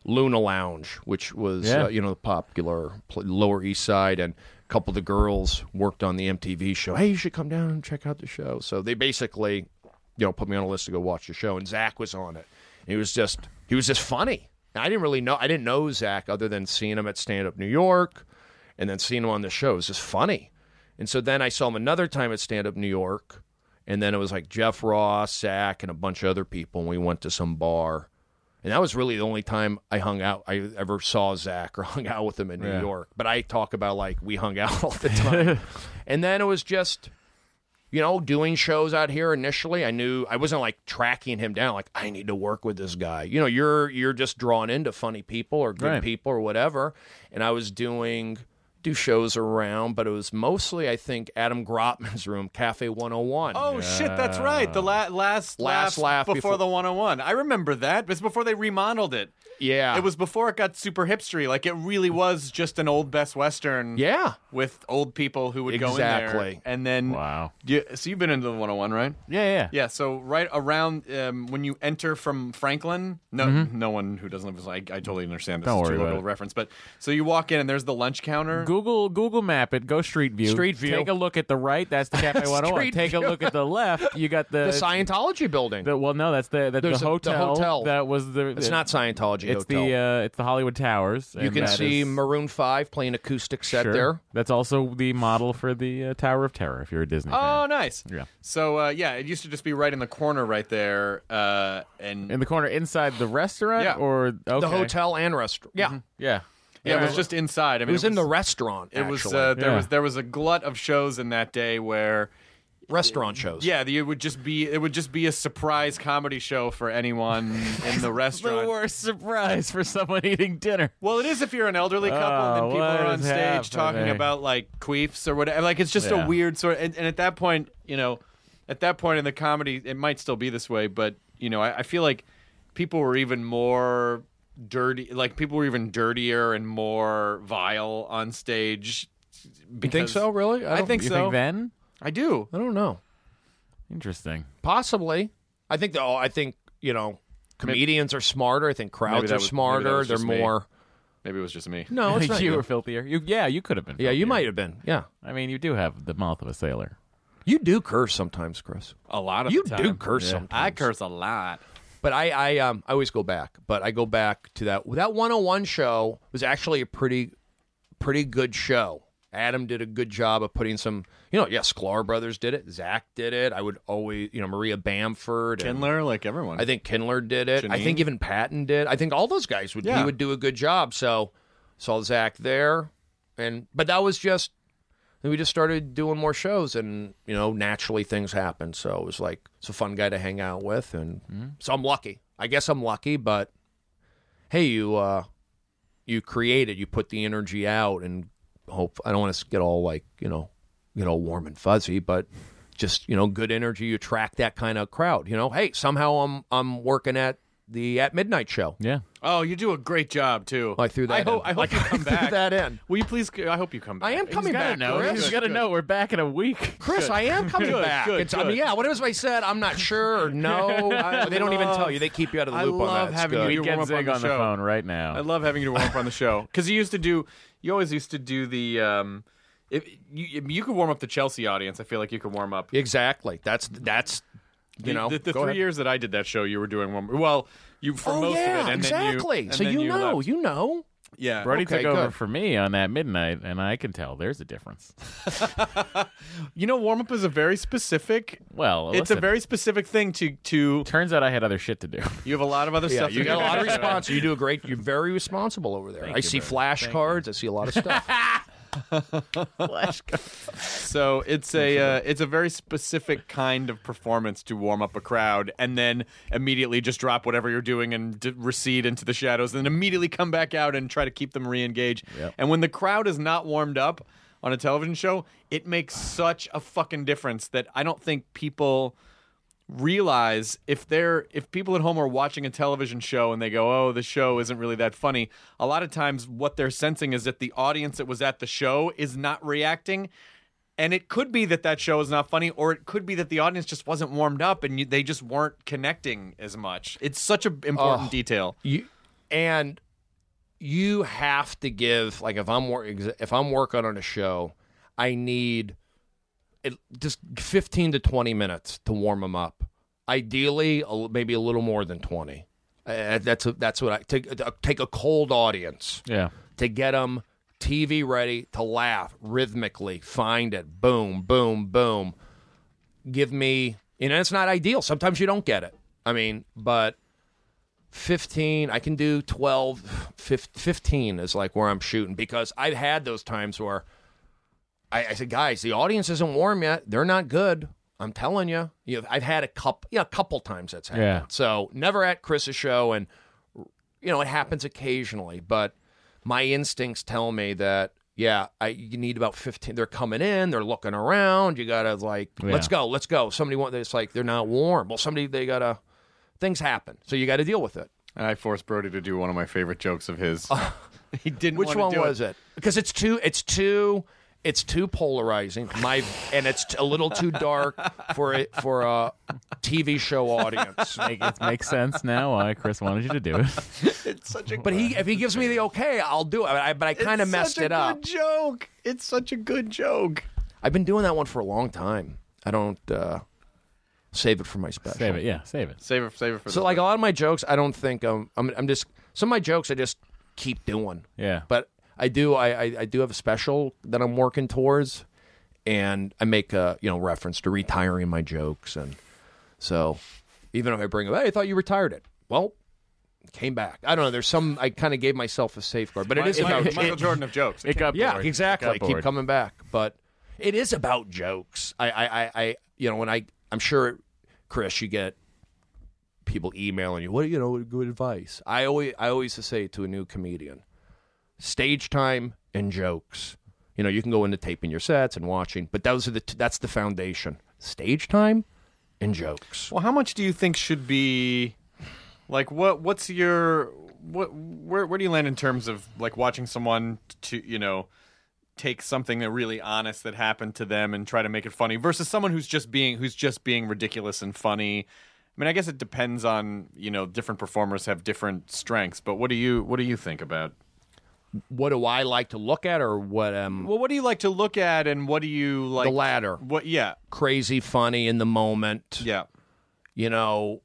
Luna Lounge, which was
Yeah.
uh, you know the popular Lower East Side, and a couple of the girls worked on the MTV show. Hey, you should come down and check out the show. So they basically, you know, put me on a list to go watch the show, and Zach was on it. He was just he was just funny. I didn't really know I didn't know Zach other than seeing him at Stand Up New York, and then seeing him on the show. It was just funny. And so then I saw him another time at Stand Up New York, and then it was like Jeff Ross, Zach, and a bunch of other people, and we went to some bar. And that was really the only time I hung out, I ever saw Zach or hung out with him in New
Yeah.
York. But I talk about like we hung out all the time. and then it was just, you know, doing shows out here initially. I knew I wasn't like tracking him down, like I need to work with this guy. You know, you're you're just drawn into funny people or good
Right.
people or whatever. And I was doing do shows around, but it was mostly I think Adam Grotman's room, Cafe 101.
Oh shit, that's right. The la- last
Last laugh
before,
before-
the 101. I remember that. It's before they remodeled it.
yeah.
It was before it got super hipstery. Like it really was just an old Best Western.
Yeah.
With old people who would go in there.
Exactly.
And then
Wow.
You, so you've been into the 101, right?
Yeah, yeah.
Yeah. So right around um, when you enter from Franklin, no, no one who doesn't live. I, I totally understand this
Mm-hmm. Don't
is
worry
too
about
local
it.
reference, but so you walk in and there's the lunch counter.
Google Google Map it. Go Street View.
Street View.
Take a look at the right. That's the Cafe 101.
Street
Take a
View.
look at the left. You got the,
the Scientology building.
the- well, no, that's the that's
There's
the
a- the
hotel.
hotel.
That was the.
it's not Scientology
It's
Hotel.
the uh, it's the Hollywood Towers.
you
and
can
that
see
is-
Maroon 5 playing acoustic set
Sure.
there.
That's also the model for the uh, Tower of Terror. If you're a Disney
Oh,
fan.
nice.
Yeah.
So uh, yeah, it used to just be right in the corner right there, uh, and
in the corner inside the restaurant
Yeah.
or okay.
The hotel and restaurant. Yeah.
Yeah.
Yeah, it was just inside. I mean,
It was in the restaurant,
It was uh, there
Yeah.
was there was a glut of shows in that day where
restaurant shows.
yeah, the, it would just be it would just be a surprise comedy show for anyone in the restaurant.
the
restaurant.
worst surprise for someone eating dinner.
Well, it is if you're an elderly couple
Oh,
and then people are on
is
stage talking about like queefs or whatever. Like it's just
Yeah.
a weird sort. and, and at that point, you know, at that point in the comedy, it might still be this way, but you know, I, I feel like people were even more dirty. Like people were even dirtier and more vile on stage.
You think so, really?
I
don't-
think
You
so.
think then?
I do.
I don't know.
Interesting.
Possibly. I think though I think, you know, comedians are smarter. I think crowds are
was-
smarter. They're
just me.
more
Maybe it was just me.
No, it's not
you
you.
were filthier. You, yeah, you could have been.
Yeah, you might have been. Yeah.
I mean, you do have the mouth of a sailor.
You do curse sometimes, Chris.
A lot of
You
the time.
do curse sometimes.
I curse a lot.
But I, I, um, I always go back. But I go back to that. That 101 show was actually a pretty, pretty good show. Adam did a good job of putting some, you know, yeah, Sklar Brothers did it. Zach did it. I would always, you know, Maria Bamford. and-
Kindler, like everyone.
I think Kindler did it. I
Janine?
think even Patton did. I think all those guys would
Yeah.
he would do a good job. So saw Zach there, and but that was just then we just started doing more shows, and you know naturally things happen. So it was like it's a fun guy to hang out with, and so I'm lucky. I guess I'm lucky, but hey, you uh, you create it, you put the energy out, and hope. I don't want to get all like you know get all warm and fuzzy, but just you know good energy. You attract that kind of crowd. You know, hey, somehow I'm I'm working at the at midnight show.
Yeah.
Oh, you do a great job too.
I threw that
I
in.
hope. I hope
Like,
you
I
come
threw
back.
that in.
Will you please? I hope you come back.
I am coming back,
No,
Chris.
he's got to know we're back in a week.
Chris, I am coming
Good,
back.
good,
It's, I mean,
good.
yeah, whatever I said, I'm not sure or no. I- they don't even tell you. They keep you out of the
I
loop on
love
that. It's
having you
We
warm
get
up on the
on the
show.
phone right now.
I love having you to warm up on the show because you used to do. You always used to do the. Um, if you, you could warm up the Chelsea audience, I feel like you could warm up.
Exactly. That's that's you know,
the, the
go
three
ahead.
years that I did that show, you were doing one. Well, you for
oh
most
yeah,
of it, and
exactly.
Then you, and
so
then
you,
you
know,
left.
you know.
yeah.
Brody
Okay,
took over
good.
for me on that midnight, and I can tell there's a difference.
You know, warm up is a very specific.
Well,
It's a very specific thing to to.
Turns out I had other shit to do.
You have a lot of other
Yeah,
stuff.
you got a
do.
lot of response. You do a great. You're very responsible over there. I
you,
see flashcards. I see a lot of stuff.
So it's a uh, it's a very specific kind of performance to warm up a crowd, and then immediately just drop whatever you're doing and d- recede into the shadows, and then immediately come back out and try to keep them re-engaged.
Yep.
And when the crowd is not warmed up on a television show, it makes such a fucking difference that I don't think people realize if they're if people at home are watching a television show and they go oh the show isn't really that funny a lot of times what they're sensing is that the audience that was at the show is not reacting and it could be that that show is not funny or it could be that the audience just wasn't warmed up and you, they just weren't connecting as much it's such an important
Oh.
detail
you and you have to give like if I'm wor- if I'm working on a show, I need it, just 15 to 20 minutes to warm them up. Ideally, maybe a little more than 20. Uh, that's a, that's what I take. Take a cold audience
Yeah.
to get them TV ready to laugh rhythmically. Find it, boom, boom, boom. Give me, you know, it's not ideal. Sometimes you don't get it. I mean, but 15, I can do 12, 15 15 is like where I'm shooting because I've had those times where I, I said, guys, the audience isn't warm yet. They're not good. I'm telling you. you know, I've had a couple, yeah, a couple times that's happened.
Yeah.
So never at Chris's show, and you know it happens occasionally, but my instincts tell me that yeah, I you need about 15. They're coming in, they're looking around. You gotta like, let's go, let's go. Somebody want it's like they're not warm. Well, somebody they gotta things happen, so you got to deal with it.
And I forced brody to do one of my favorite jokes of his he didn't
Which one was it? Because it's too, it's too, it's too polarizing. My and it's a little too dark for a for a TV show audience.
Make, it makes sense now why Chris wanted you to do it.
it's such a
But he, if he gives me the okay, I'll do it. I, but I kind of
It's
messed
such a
it up.
good joke it's such a good joke
I've been doing that one for a long time. I don't uh, save it for my special.
Save it. Yeah, save it.
save it save it for
So
the
like a lot of my jokes, I don't think um, I'm. I'm just some of my jokes I just keep doing.
Yeah.
But I do. I, I I do have a special that I'm working towards, and I make a you know reference to retiring my jokes, and so even if I bring up, hey, I thought you retired it. Well, came back. I don't know. There's some. I kind of gave myself a safeguard, but it is
Michael,
about
Michael Jordan of jokes
It got
yeah,
bored.
exactly.
Got
Keep coming back, but it is about jokes. I, I, I, I, you know, when I, I'm sure, Chris, you get people emailing you. What, you know, good advice. I always, I always say to a new comedian, stage time and jokes. You know, you can go into taping your sets and watching, but those are the, t- that's the foundation. Stage time and jokes.
Well, how much do you think should be like what what's your what where where do you land in terms of like watching someone to, you know, take something that really honest that happened to them and try to make it funny versus someone who's just being who's just being ridiculous and funny? I mean, I guess it depends on, you know, different performers have different strengths, but what do you what do you think about
What do I like to look at, or what? Um,
Well, what do you like to look at and what do you like
the latter.
What yeah.
Crazy, funny in the moment.
Yeah.
you know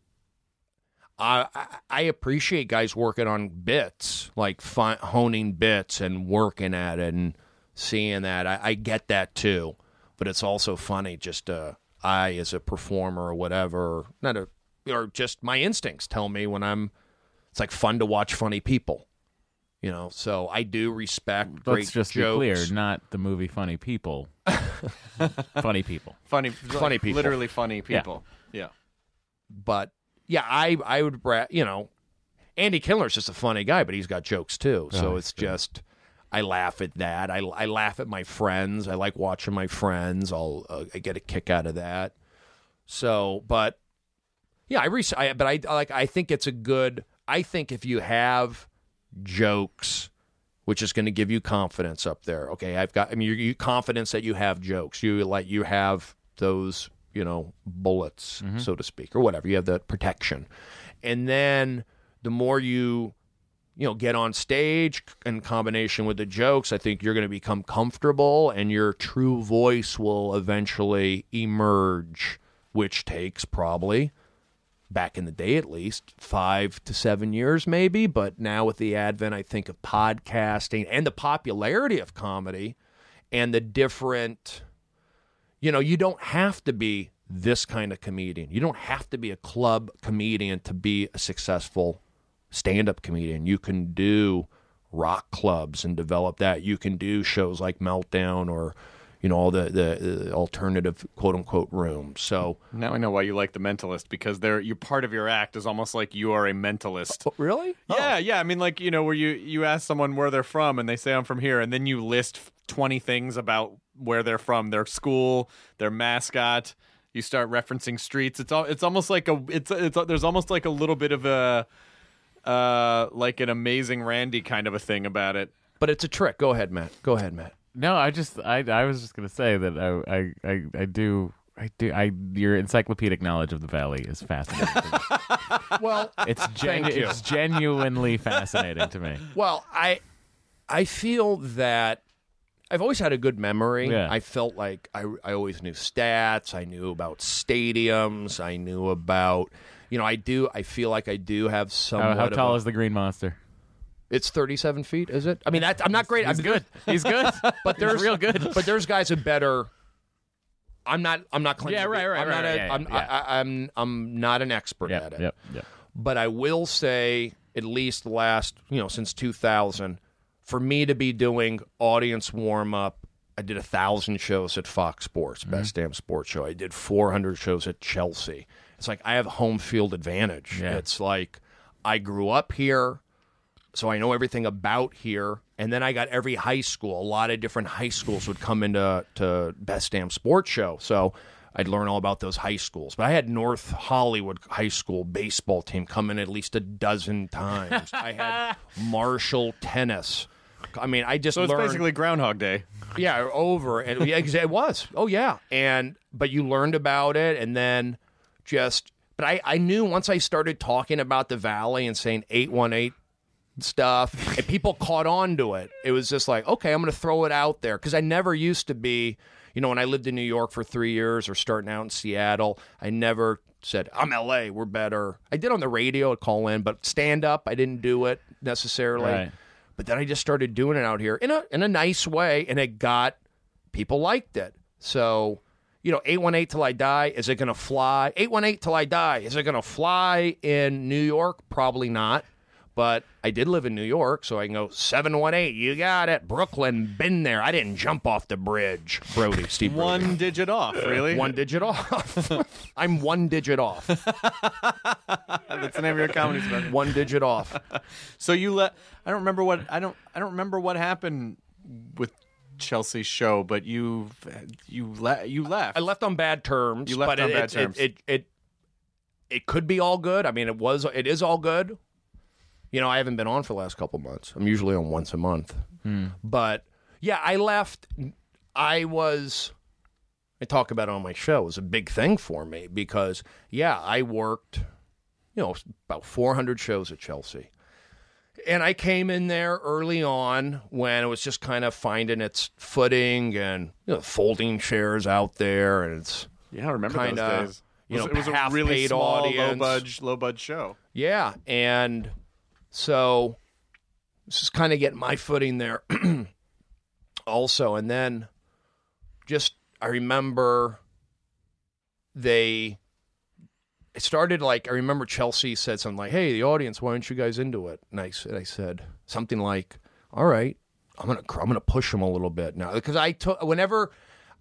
I, I appreciate guys working on bits like fi- honing bits and working at it and seeing that I, I get that too but it's also funny just uh I as a performer or whatever not a or just my instincts tell me when I'm it's like fun to watch funny people you know so I do respect great
Let's just
jokes.
be clear, not the movie Funny People. funny people.
Funny
Funny people.
Literally funny people. Yeah.
but yeah, I I would bra- you know, Andy Kindler's just a funny guy, but he's got jokes too. So
Oh,
it's just I laugh at that. I I laugh at my friends. I like watching my friends. I'll uh, I get a kick out of that. So, but yeah, I, re- I but I like I think it's a good. I think if you have jokes which is going to give you confidence up there. Okay, I've got. I mean, you, you confidence that you have jokes. You like you have those, you know, bullets, mm-hmm. so to speak, or whatever. You have that protection, and then the more you, you know, get on stage in combination with the jokes, I think you're going to become comfortable, and your true voice will eventually emerge which takes probably back in the day at least five to seven years maybe. But now with the advent i think of podcasting and the popularity of comedy and the different you know you don't have to be this kind of comedian. You don't have to be a club comedian to be a successful stand-up comedian. You can do rock clubs and develop that. You can do shows like meltdown or you know all the the, the alternative quote unquote rooms so
Now I know why you like the mentalist because they're you part of your act is almost like you are a mentalist.
really
Yeah, yeah. I mean, like you know, where you you ask someone where they're from, and they say I'm from here, and then you list twenty things about where they're from, their school, their mascot. You start referencing streets. It's all. It's almost like a. It's it's. There's almost like a little bit of a, uh, like an amazing Randi kind of a thing about it.
but it's a trick go ahead matt go ahead matt
No, I just I I was just gonna say that I I I, I do. I do. I your encyclopedic knowledge of the valley is fascinating. to me.
well
It's genu-
Thank you.
it's genuinely fascinating to me.
Well, I I feel that I've always had a good memory.
Yeah.
I felt like I I always knew stats. I knew about stadiums. I knew about you know I do. I feel like I do have
How,
somewhat.
how
of
tall
a-
is the green monster?
It's thirty seven feet. Is it? I mean, that, I'm not great. I'm
good. He's good.
but
He's
there's
real good.
But there's guys that better. I'm not. I'm not claiming.
Yeah, right, right,
I'm
right,
not.
right,
a,
yeah,
I'm,
yeah.
I, I, I'm. I'm not an expert
Yep,
at it.
yep, yep.
But I will say, at least last, you know, since 2000, for me to be doing audience warm up, I did a thousand shows at Fox Sports,
Mm-hmm.
best damn sports show. I did 400 shows at Chelsea. It's like I have home field advantage.
Yeah.
It's like I grew up here, so I know everything about here. And then I got every high school. A lot of different high schools would come into to best damn sports show. So I'd learn all about those high schools. But I had North Hollywood High School baseball team come in at least a dozen times. I had Marshall tennis. I mean, I just
So it's
learned
basically Groundhog Day.
yeah over and yeah, it was oh yeah and but you learned about it and then just but I, I knew once I started talking about the valley and saying 818 stuff and people caught on to it it was just like okay I'm gonna throw it out there because I never used to be you know when I lived in New York for three years or starting out in Seattle I never said I'm LA we're better I did on the radio I'd call in but stand up I didn't do it necessarily
Right.
but then I just started doing it out here in a in a nice way, and it got people liked it. So, you know, eight one eight till I die. Is it going to fly? Eight one eight till I die. Is it going to fly in New York? Probably not. But I did live in New York, so I can go seven one eight. You got it, Brooklyn. Been there. I didn't jump off the bridge. Brody, Steve. Brody.
One digit off, really?
one digit off. I'm one digit off.
That's the name of your comedy special.
One digit off.
So you let I don't remember what I don't I don't remember what happened with Chelsea's show, but you you le- you left.
I left on bad terms.
You left
but
on
it,
bad
it,
terms.
It, it it it could be all good. I mean, it was. It is all good. You know, I haven't been on for the last couple months. I'm usually on once a month. Hmm. But yeah, I left. I was. I talk about it on my show. It was a big thing for me because yeah, I worked. You know, about 400 shows at Chelsea. And I came in there early on when it was just kind of finding its footing and you know folding chairs out there and it's
yeah, I remember
kinda,
those days.
you know,
it was, it was a really small,
audience.
low budge, low budge show.
yeah and so this is kind of getting my footing there also and then just I remember they it started like I remember Chelsea said something like, "Hey, the audience, why aren't you guys into it?" And I said, "I said something like, all right, I'm gonna I'm gonna push them a little bit now because I took whenever."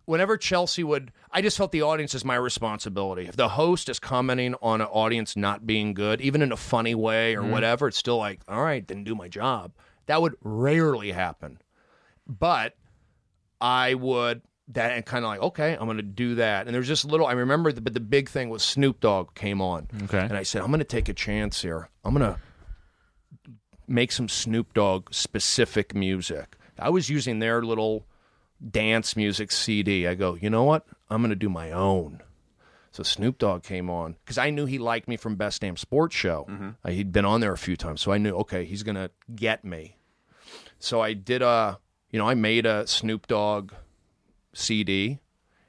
Whenever Chelsea would, I just felt the audience is my responsibility. If the host is commenting on an audience not being good, even in a funny way or mm-hmm. whatever, it's still like, all right, then do my job. That would rarely happen. But I would that and kind of like, okay, I'm going to do that. And there's just little. I remember, the, but the big thing was Snoop Dogg came on,
Okay.
and I said, I'm going to take a chance here. I'm going to make some Snoop Dogg specific music. I was using their little dance music CD. I go, you know what? I'm going to do my own. So Snoop Dogg came on because I knew he liked me from Best Damn Sports Show. Uh, he'd been on there a few times, so I knew okay, he's gonna get me. So I did a, you know, I made a Snoop Dogg CD,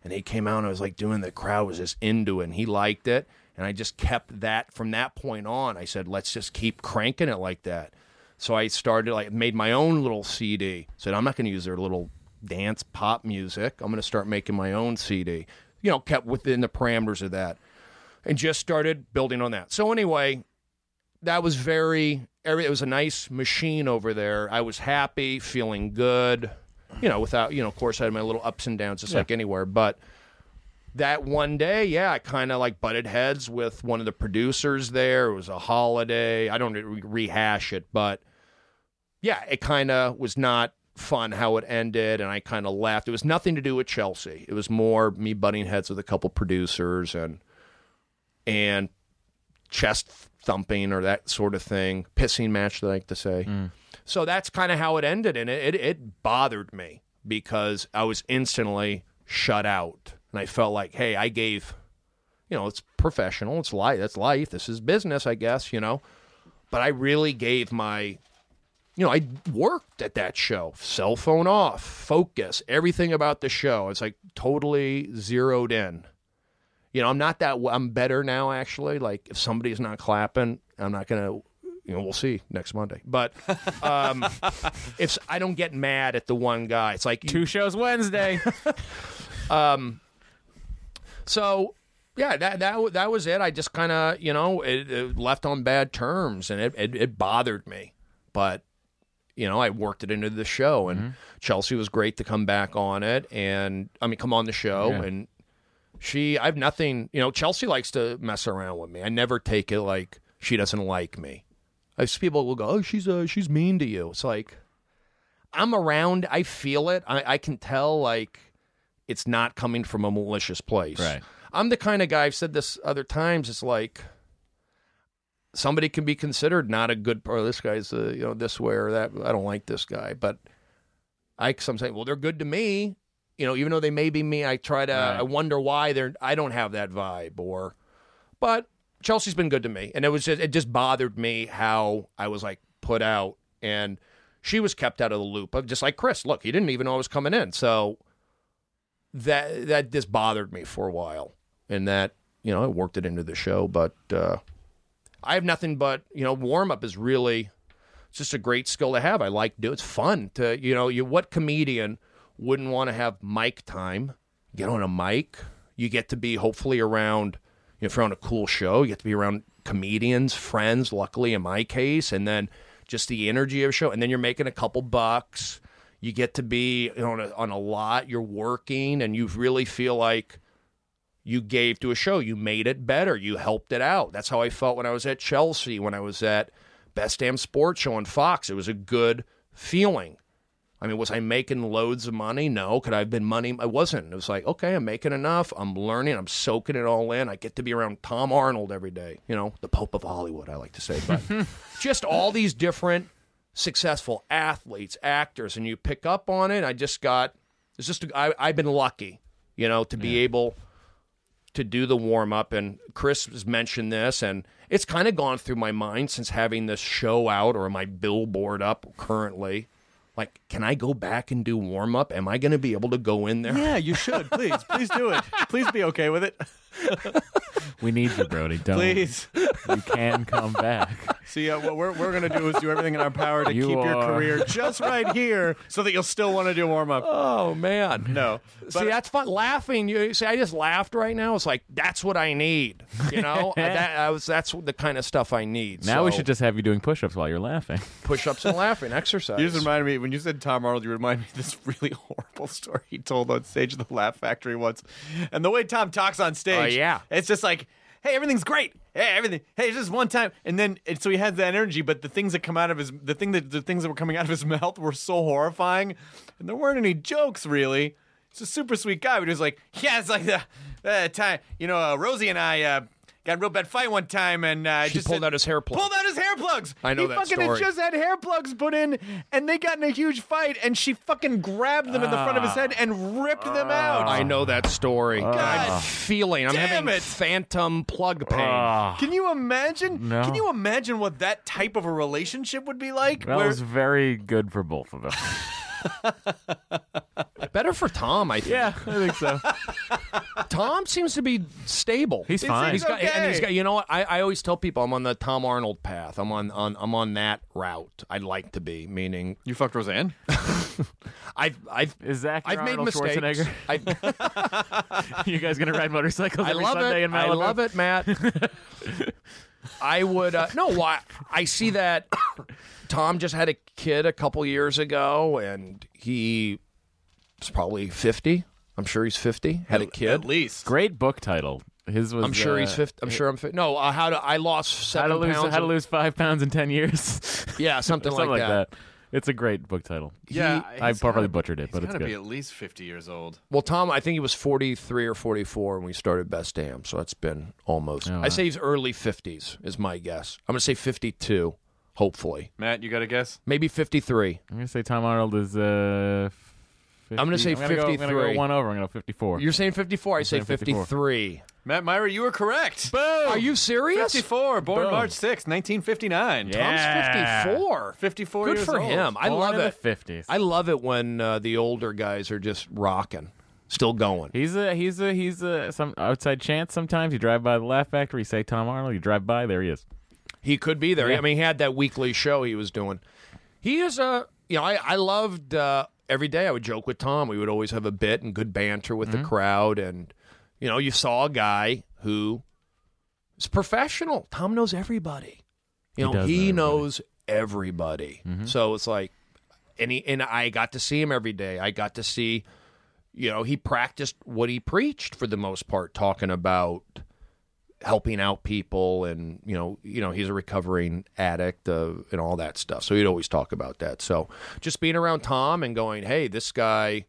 And he came out and I was like doing the crowd was just into it and he liked it. And I just kept that from that point on. I said, let's just keep cranking it like that. So I started like made my own little CD. Said I'm not going to use their little dance pop music. I'm going to start making my own CD. You know, kept within the parameters of that, and just started building on that. So anyway, that was very. every- It was a nice machine over there. I was happy, feeling good. You know, without you know, of course, I had my little ups and downs, just like anywhere. But that one day, yeah, I kind of like butted heads with one of the producers there. It was a holiday. I don't re- rehash it, but yeah, it kind of was not fun how it ended, and I kind of left. It was nothing to do with Chelsea. It was more me butting heads with a couple producers and and chest thumping or that sort of thing, pissing match, they like to say. Mm. So that's kind of how it ended, and it, it it bothered me because I was instantly shut out, and I felt like, hey, I gave, you know, it's professional, it's life, that's life, this is business, I guess, you know, but I really gave my you know, I worked at that show, cell phone off, focus, everything about the show. It's like totally zeroed in. You know, I'm not that. I'm better now, actually. Like if somebody's not clapping, I'm not gonna. You know, we'll see next Monday. But um, if I don't get mad at the one guy, it's like
Two shows Wednesday.
Um, so yeah, that that that was it. I just kind of you know it, it left on bad terms, and it, it it bothered me. But you know, I worked it into the show, and Chelsea was great to come back on it, and I mean, come on the show,
Yeah.
and she, I have nothing. You know, Chelsea likes to mess around with me. I never take it like she doesn't like me. I see people will go, "Oh, she's uh, she's mean to you." It's like I'm around. I feel it. I, I can tell like it's not coming from a malicious place.
Right.
I'm the kind of guy. I've said this other times. It's like somebody can be considered not a good. Or this guy's uh, you know this way or that. I don't like this guy, but I sometimes well they're good to me. You know, even though they may be me, I try to.
Right.
I wonder why they're. I don't have that vibe or, but Chelsea's been good to me, and it was just it just bothered me how I was like put out, and she was kept out of the loop. Of just like Chris, look, he didn't even know I was coming in, so that that just bothered me for a while, and that you know I worked it into the show, but uh, I have nothing but you know warm up is really it's just a great skill to have. I like do it's fun to you know you what comedian wouldn't want to have mic time? Get on a mic, you get to be hopefully around you know, if you're on a cool show, you get to be around comedians, friends, luckily in my case, and then just the energy of a show. And then you're making a couple bucks. You get to be on, a, on a lot. You're working, and you really feel like you gave to a show. You made it better. You helped it out. That's how I felt when I was at Chelsea, when I was at Best Damn Sports Show on Fox. It was a good feeling. I mean, was I making loads of money? No. Could I have been money? I wasn't. It was like, okay, I'm making enough. I'm learning. I'm soaking it all in. I get to be around Tom Arnold every day. You know, the Pope of Hollywood, I like to say. But just all these different successful athletes, actors, and you pick up on it. I just got, it's just, I, I've been lucky, you know, to be able to do the warm up. And Chris has mentioned this, and it's kind of gone through my mind since having this show out or my billboard up currently. Like, can I go back and do warm up? Am I going to be able to go in there?
Yeah, you should. Please, please do it. Please be okay with it.
we need you, Brody. Don't.
Please.
You can come back.
See, uh, what we're, we're going to do is do everything in our power to
You
keep your
are-
career just right here so that you'll still want to do warm up.
Oh man.
No.
see, that's fun. Laughing. You see, I just laughed right now. It's like that's what I need. You know, that I was. That's the kind of stuff I need.
Now we
So,
should just have you doing push-ups while you're laughing.
push-ups and laughing exercise.
You just reminded me when you said Tom Arnold. You reminded me of this really horrible story he told on stage at the Laugh Factory once, and the way Tom talks on stage.
Oh, yeah.
it's just like, hey, everything's great. Hey, everything. Hey, it's just one time, and then and so he has that energy, but the things that come out of his, the thing that the things that were coming out of his mouth were so horrifying, and there weren't any jokes really. He's a super sweet guy, but he was like, yeah, it's like the uh, time, you know, uh, Rosie and I. Uh, Got a real bad fight one time, and uh,
She
just
pulled
said-
out his hair plug.
Pulled out his hair plugs.
I know
he
that
fucking had
story.
just had hair plugs put in, and they got in a huge fight, and she fucking grabbed them in the front of his head and ripped them out.
I know that story.
God
I'm feeling. I'm
damn
having
it.
phantom plug pain.
Ah.
Can you imagine?
No.
Can you imagine what that type of a relationship would be like?
That
where-
was very good for both of us.
Better for Tom, I think.
Yeah, I think so.
Tom seems to be stable.
He's fine.
He's got, and he's
okay.
got. You know what? I, I always tell people I'm on the Tom Arnold path. I'm on, on I'm on that route. I'd like to be. Meaning,
You fucked Roseanne?
I've I've
Is Zach
I've made
Arnold
mistakes.
Schwarzenegger?
I,
you guys gonna ride motorcycles
I
every
love
Sunday
it.
in
I love it, Matt. I would uh, no. Why? I see that Tom just had a kid a couple years ago, and he was probably fifty. I'm sure he's fifty. Had a kid.
At least.
Great book title. His was.
I'm sure he's
uh,
fifty. I'm sure I'm fifty. No, uh, how to? I lost
How
seven
to lose
pounds.
How to lose five pounds in ten years.
Yeah, something,
Something
like,
like
that.
that. It's a great book title.
Yeah,
I
he's
probably
gotta-
butchered it,
he's
but it's
gotta
good.
be at least 50 years old.
Well, Tom, I think he was 43 or 44 when we started Best Damn, so that's been almost.
Oh,
I say he's early 50s is my guess. I'm going to say 52, hopefully.
Matt, you got a guess?
Maybe 53.
I'm gonna say Tom Arnold is. Uh, 50,
I'm gonna say
I'm gonna go- I'm gonna go
53.
one over. I'm gonna go 54.
You're saying 54. I say
saying 54.
53.
Matt Mira, you were correct.
Boom!
Are you serious?
54, born
Boom.
March 6, 1959.
Yeah.
Tom's 54.
54
Good
years
for
old.
him. I
Born
love
in
it.
The 50s.
I love it when uh, the older guys are just rocking, still going.
He's a he's a he's a some outside chance. Sometimes you drive by the Laugh Factory, you say Tom Arnold, you drive by, there he is.
He could be there.
Yeah.
I mean, he had that weekly show he was doing. He is a, you know, I, I loved uh, every day I would joke with Tom. We would always have a bit and good banter with
Mm-hmm.
the crowd. And, you know, you saw a guy who is professional. Tom knows everybody. You
He
know, he
everybody.
knows everybody.
Mm-hmm.
So it's like, and, he, and I got to see him every day. I got to see, you know, he practiced what he preached for the most part, talking about helping out people and you know you know he's a recovering addict uh, and all that stuff. So he'd always talk about that. So just being around tom and going hey this guy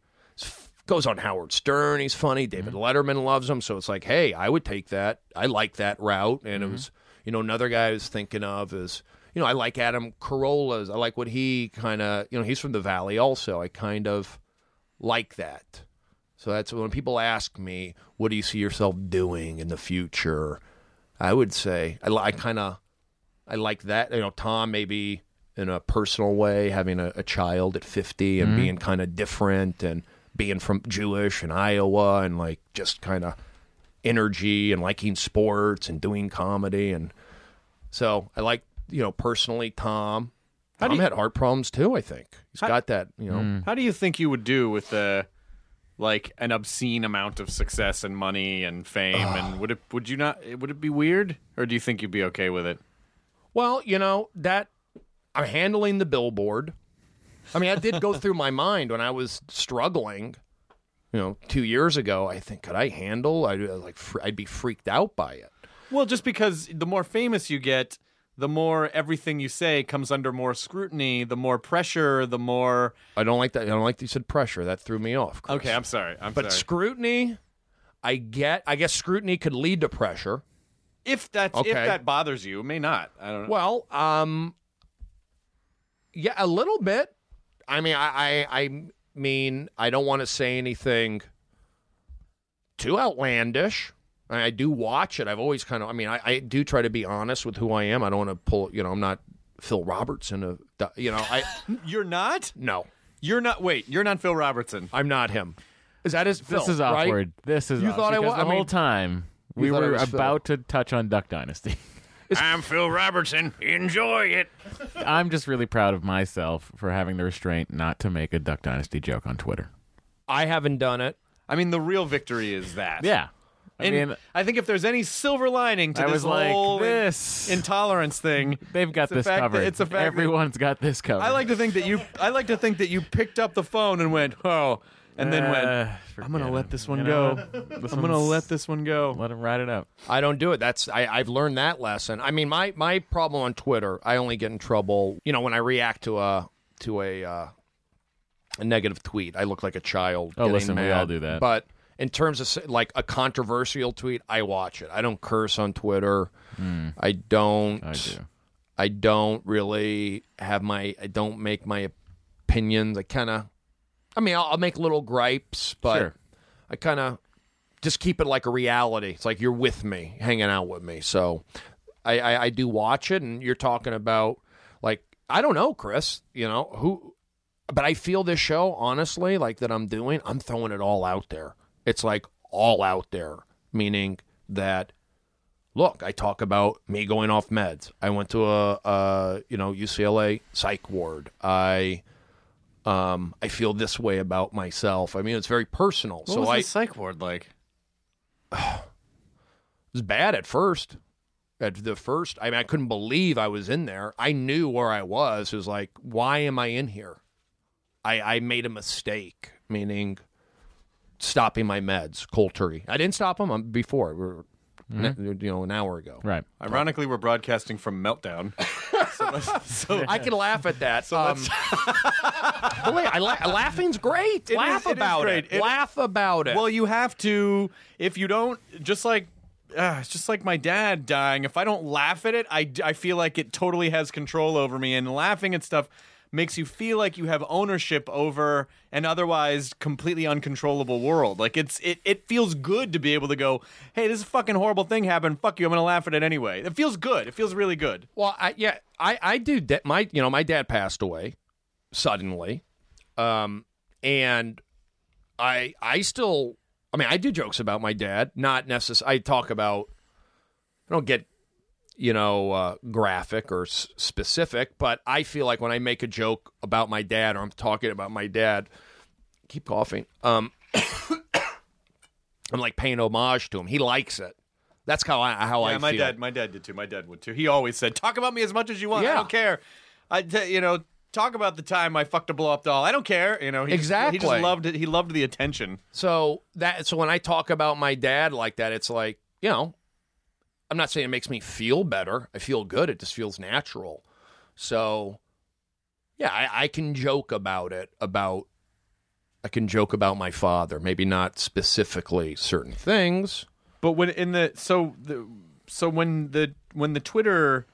goes on howard stern. He's funny. David letterman loves him. So it's like hey i would take that. I like that route. And it was you know another guy i was thinking of is you know i like adam carolla's. I like what he kind of you know he's from the valley also. I kind of like that. So that's when people ask me, "What do you see yourself doing in the future?" I would say I, I kind of I like that. You know, Tom maybe in a personal way, having a, a child at fifty and mm-hmm. being kind of different and being from Jewish and Iowa and like just kind of energy and liking sports and doing comedy and so I like you know personally Tom.
How do
Tom
you-
had heart problems too. I think he's
How-
got that. You know, mm.
How do you think you would do with the like an obscene amount of success and money and fame and would it would you not would it be weird or do you think you'd be okay with it?
Well, you know, that I'm handling the billboard. I mean, i did go through my mind when I was struggling, you know, 2 years ago. I think could I handle I'd uh, like fr- I'd be freaked out by it.
Well, just because the more famous you get, the more everything you say comes under more scrutiny, the more pressure, the more
I don't like that. I don't like that you said pressure. That threw me off. Chris.
Okay, I'm sorry. I'm
but
sorry.
scrutiny, I get. I guess scrutiny could lead to pressure.
if that's if that bothers you, it may not. I don't know.
Well, um, yeah, a little bit. I mean, I, I, I mean, I don't want to say anything too outlandish. I, I do watch it. I've always kind of. I mean, I, I do try to be honest with who I am. I don't want to pull. You know, I'm not Phil Robertson. Of, you know, I
You're not?
no,
You're not wait, you're not Phil Robertson.
I'm not him. Is that his?
This
Phil,
is
right?
awkward. This is
You
off-
thought I
was?
wa-
the
I mean-
whole time we were
was Phil.
about to touch on Duck Dynasty.
I'm Phil Robertson. Enjoy it.
I'm just really proud of myself for having the restraint not to make a Duck Dynasty joke on Twitter.
I haven't done it.
I mean the real victory is that.
Yeah. I
And
mean,
I think if there's any silver lining to
I
this
was like,
whole
this.
intolerance thing,
they've got this
fact
covered.
it's the fact that-
Everyone's got this covered.
I like to think that you I like to think that you picked up the phone and went, "Oh," and then went,
Uh,
"I'm going to
forget
let this one
You
go.
know what? This
I'm going to
one's-
let this one go."
Let him ride it out.
I don't do it. That's I, I've learned that lesson. I mean, my my problem on Twitter, I only get in trouble, you know, when I react to a to a uh, a negative tweet. I look like a child.
Oh,
getting
listen, we
mad.
all do that.
But in terms of like a controversial tweet, I watch it. I don't curse on Twitter. Hmm. I don't.
I do.
I don't really have my. I don't make my opinions. I kind of. I mean, I'll, I'll make little gripes, but
Sure.
I kind of just keep it like a reality. It's like you're with me, hanging out with me. So I, I, I do watch it, and you're talking about like I don't know, Chris. You know who but I feel this show, honestly, like that I'm doing, I'm throwing it all out there. It's like all out there, meaning that look, I talk about me going off meds. I went to a, a you know UCLA psych ward. I um I feel this way about myself. I mean, it's very personal.
What
so
was
I
the psych ward like?
it was bad at first. At the first, I mean, I couldn't believe I was in there. I knew where I was. It was like, why am I in here? I, I made a mistake, meaning stopping my meds cold turkey. I didn't stop them um, before. We were, you know, an hour ago.
Right.
Ironically, we're broadcasting from Meltdown. so, so
I can laugh at that.
So
um, but wait, I la- laughing's great.
It
laugh
is- it is
about
great.
it.
It-
laugh about it.
Well, you have to. If you don't, just like. Uh, it's just like my dad dying. If I don't laugh at it, I, I feel like it totally has control over me. And laughing at stuff makes you feel like you have ownership over an otherwise completely uncontrollable world. Like it's it, it feels good to be able to go, hey, this fucking horrible thing happened. Fuck you. I'm gonna laugh at it anyway. It feels good. It feels really good.
Well, I, yeah, I, I do. Da- my, you know, my dad passed away suddenly, um, and I, I still, I mean, I do jokes about my dad. Not necessarily. I talk about. I don't get, you know, uh, graphic or s- specific, but I feel like when I make a joke about my dad or I'm talking about my dad, keep coughing. Um, I'm like paying homage to him. He likes it. That's how I how
yeah,
I
my
feel.
dad, my dad did too. My dad would too. He always said, "Talk about me as much as you want. I don't care. I, t- you know, talk about the time I fucked a blow up doll. I don't care. You know, he Just, he just loved it. He loved the attention.
So that so when I talk about my dad like that, it's like you know, I'm not saying it makes me feel better. I feel good. It just feels natural. So yeah, I, I can joke about it. About I can joke about my father. Maybe not specifically certain things.
But when in the so the so when the when the Twitter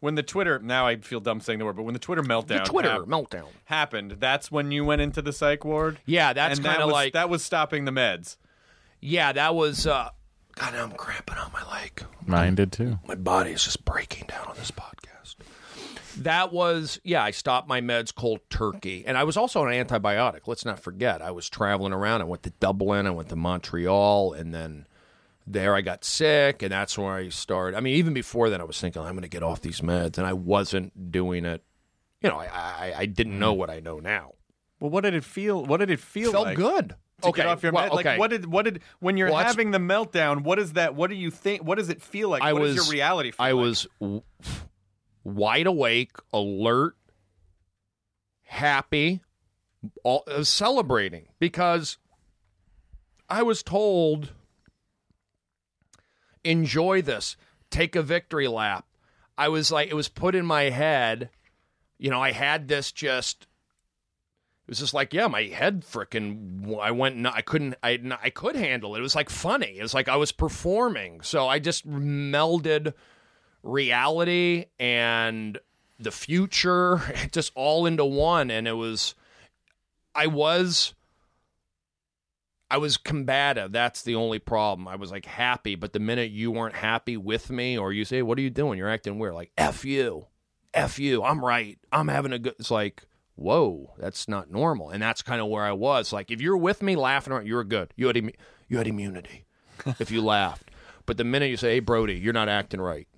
when the Twitter now I feel dumb saying the word, but when the Twitter meltdown
The Twitter
hap-
meltdown.
happened, that's when you went into the psych ward.
Yeah, that's kind of
was-
like
that was stopping the meds.
yeah, that was. uh God, now I'm cramping on my leg.
Mine did too.
My body is just breaking down on this podcast. That was, yeah, I stopped my meds cold turkey. And I was also on an antibiotic. Let's not forget. I was traveling around. I went to Dublin, I went to Montreal, and then there I got sick. And that's where I started. I mean, even before then, I was thinking, I'm going to get off these meds. And I wasn't doing it. You know, I, I, I didn't know what I know now.
Well, what did it feel? What did it feel
Felt
like?
good.
To
okay.
get off your
well,
med- like
okay.
what did what did when you're
Well,
having the meltdown? What is that? What do you think? What does it feel like?
I
What
was
your reality
I
like?
was w- wide awake, alert, happy, all, uh, celebrating because I was told enjoy this, take a victory lap. I was like it was put in my head, you know, I had this just was just like, yeah, my head freaking. I went. I couldn't. I I could handle it. It was like funny. It was like I was performing. So I just melded reality and the future just all into one, and it was. I was. I was combative. That's the only problem. I was like happy, but the minute you weren't happy with me, or you say, "What are you doing? You're acting weird." Like "f you, f you." I'm right. I'm having a good. It's like, whoa, that's not normal, and that's kind of where I was. Like, if you're with me laughing, you're good. You had immu- you had immunity if you laughed. But the minute you say, "Hey, Brody, you're not acting right,"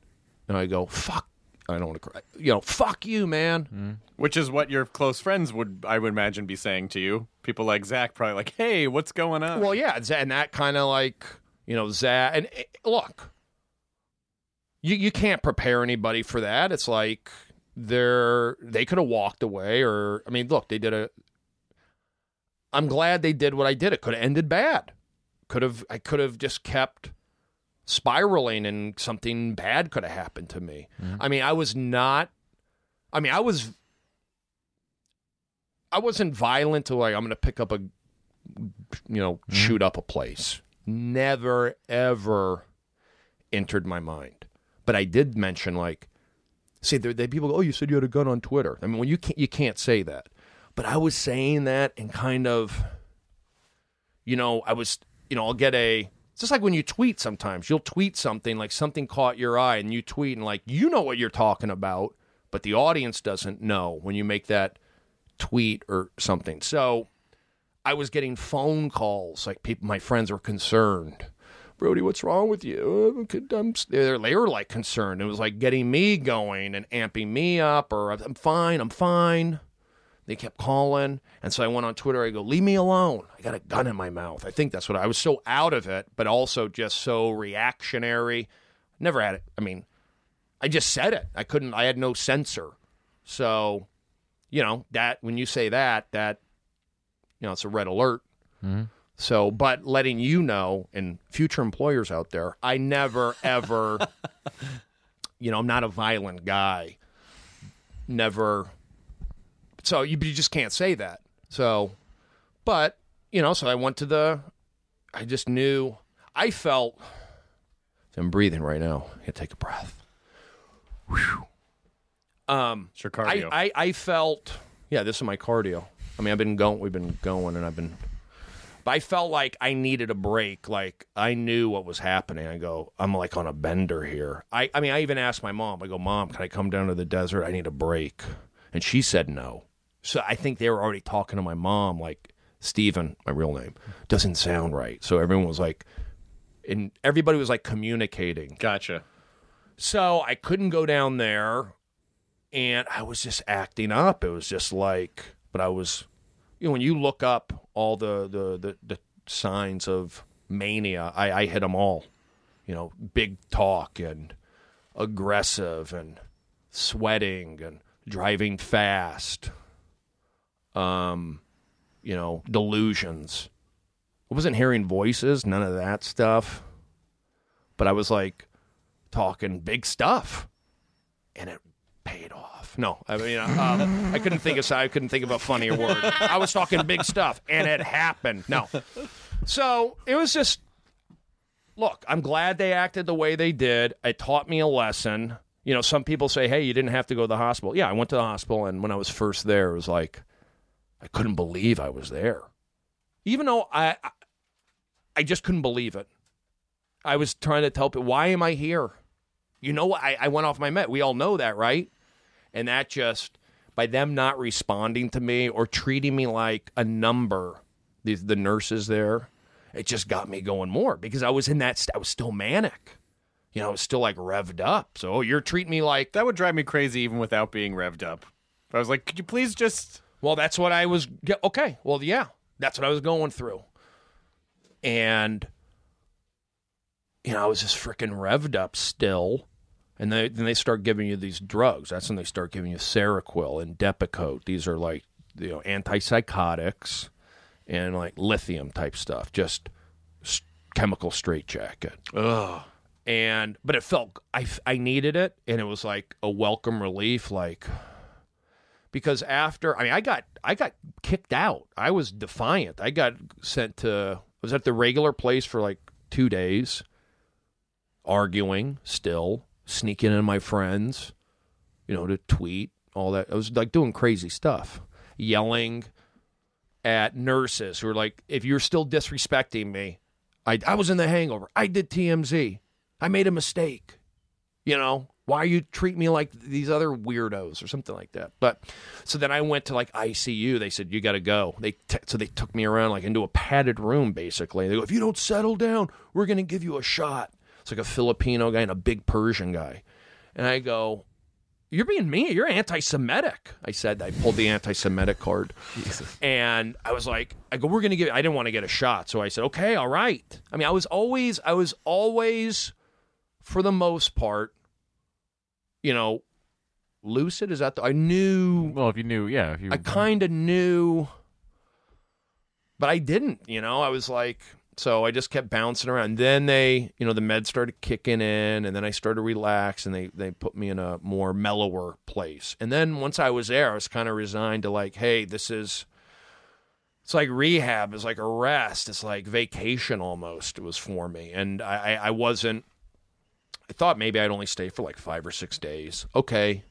and I go, "Fuck," I don't want to cry. You know, "Fuck you, man."
Which is what your close friends would, I would imagine, be saying to you. People like Zach probably like, "Hey, what's going on?"
Well, yeah, and that kind of like you know Zach. And eh, look, you you can't prepare anybody for that. It's like they're they could have walked away, or I mean, look, they did a. I'm glad they did what I did. It could have ended bad. Could have I could have just kept spiraling, and something bad could have happened to me. Mm-hmm. I mean, I was not. I mean, I was. I wasn't violent to like I'm going to pick up a you know, mm-hmm. shoot up a place. Never, ever entered my mind. But I did mention, like, see, there, there people go, oh, you said you had a gun on Twitter. I mean, when you can't, you can't say that. But I was saying that and kind of, you know, I was, you know, I'll get a, it's just like when you tweet sometimes. You'll tweet something, like something caught your eye, and you tweet, and like, you know what you're talking about, but the audience doesn't know when you make that tweet or something. So I was getting phone calls. Like people, my friends were concerned. Brody, what's wrong with you? Uh, they they were like concerned. It was like getting me going and amping me up, or I'm fine, I'm fine. They kept calling. And so I went on Twitter. I go, leave me alone. I got a gun in my mouth. I think that's what I was so out of it, but also just so reactionary. Never had it. I mean, I just said it. I couldn't, I had no censor. So, you know, that, when you say that, that, you know, it's a red alert. So, but letting you know, and future employers out there, I never, ever, you know, I'm not a violent guy. Never. So you, you just can't say that. So, but, you know, so I went to the, I just knew, I felt, I'm breathing right now. I take a breath. Whew. Um,
It's your
I. I, I felt, yeah, this is my cardio. I mean, I've been going, we've been going, and I've been, but I felt like I needed a break. Like I knew what was happening. I go, I'm like on a bender here. I, I mean, I even asked my mom. I go, Mom, can I come down to the desert? I need a break, and she said no. So I think they were already talking to my mom. Like Stephen, my real name, doesn't sound right. So everyone was like, and everybody was like communicating.
Gotcha.
So I couldn't go down there, and I was just acting up. It was just like, but I was, know, when you look up all the the the, the signs of mania, I, I hit them all. You know, big talk and aggressive and sweating and driving fast. Um, you know, delusions. I wasn't hearing voices, none of that stuff. But I was like talking big stuff, and it paid off. No, I mean, um, I couldn't think of I couldn't think of a funnier word. I was talking big stuff, and it happened. No, so it was just. Look, I'm glad they acted the way they did. It taught me a lesson. You know, some people say, "Hey, you didn't have to go to the hospital." Yeah, I went to the hospital, and when I was first there, it was like I couldn't believe I was there. Even though I, I, just couldn't believe it. I was trying to tell people, why am I here? You know, I, I went off my met. We all know that, right? And that just, by them not responding to me or treating me like a number, the, the nurses there, it just got me going more because I was in that, st- I was still manic. You know, I was still like revved up. So oh, you're treating me like,
That would drive me crazy even without being revved up. I was like, could you please just.
Well, that's what I was. Okay. Well, yeah, that's what I was going through. And, you know, I was just freaking revved up still. And they, then they start giving you these drugs. That's when they start giving you Seroquel and Depakote. These are like, you know, antipsychotics and like lithium type stuff. Just chemical straitjacket.
Ugh.
And, but it felt, I, I needed it. And it was like a welcome relief. Like, because after I mean I got I got kicked out. I was defiant. I got sent to I was at the regular place for like 2 days arguing still, sneaking in my friends, you know, to tweet, all that. I was like doing crazy stuff, yelling at nurses who were like if you're still disrespecting me, I I was in the hangover. I did TMZ. I made a mistake. You know, why you treat me like these other weirdos or something like that. But so then I went to like ICU. They said you got to go. They t- so they took me around like into a padded room basically. They go if you don't settle down, we're gonna give you a shot. It's like a Filipino guy and a big Persian guy, and I go. You're being mean. You're anti-Semitic. I said. I pulled the anti-Semitic card, and I was like, "I go, we're gonna give." I didn't want to get a shot, so I said, "Okay, all right." I mean, I was always, I was always, for the most part, you know, lucid. Is that the, I knew?
Well, if you knew, yeah, if you
I kind of knew, but I didn't. You know, I was like, so I just kept bouncing around. Then they, you know, the meds started kicking in, and then I started to relax, and they they put me in a more mellower place. And then once I was there, I was kind of resigned to like, hey, this is. It's like rehab. It's like a rest. It's like vacation almost. It was for me, and I, I, wasn't. I thought maybe I'd only stay for like five or six days. Okay,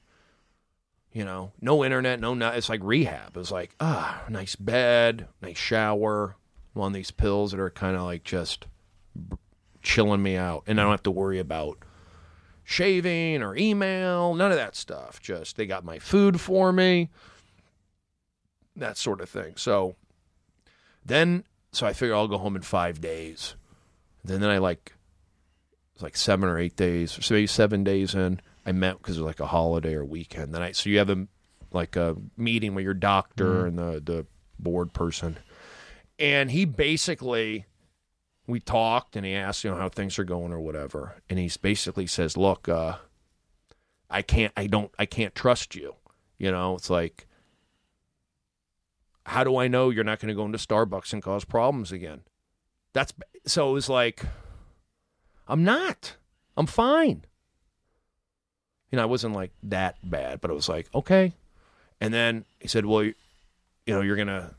you know, no internet, no not. It's like rehab. It was like ah, nice bed, nice shower. I'm on these pills that are kind of like just chilling me out, and I don't have to worry about shaving or email, none of that stuff. Just they got my food for me. that sort of thing. So then, so I figure I'll go home in five days. Then, then I like, it's like seven or eight days, so maybe seven days in. I met because it was like a holiday or weekend. Then I, so you have a like a meeting with your doctor mm-hmm. and the the board person, and he basically we talked and he asked you know how things are going or whatever, and he basically says, look, uh, I can't, I don't, I can't trust you. You know, it's like how do I know you're not going to go into Starbucks and cause problems again? That's so it was like, I'm not. I'm fine. You know, I wasn't like that bad, but it was like, okay. And then he said, well, you, you know, you're going to,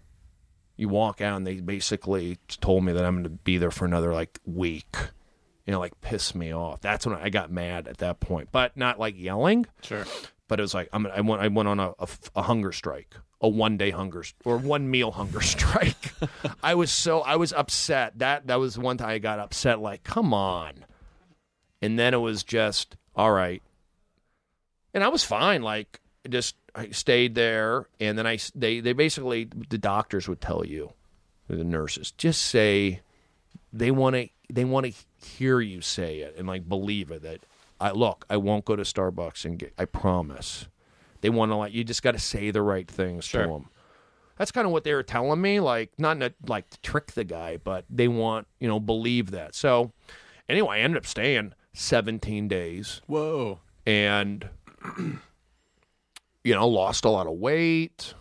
you walk out and they basically told me that I'm going to be there for another like week. You know, like piss me off. That's when I got mad at that point, but not like yelling.
Sure.
But it was like I'm, I went. I went on a, a, a hunger strike, a one day hunger or one meal hunger strike. I was so I was upset. That that was one time I got upset. Like, come on. And then it was just all right. And I was fine. Like, just I stayed there, and then I they they basically the doctors would tell you, the nurses, just say they want to they want to hear you say it and like believe it that I look I won't go to Starbucks and get I promise. They want to like you just got to say the right things
Sure.
to them. That's kind of what they were telling me, like not a, like to trick the guy, but they want you know believe that. So anyway, I ended up staying 17 days
Whoa.
and you know lost a lot of weight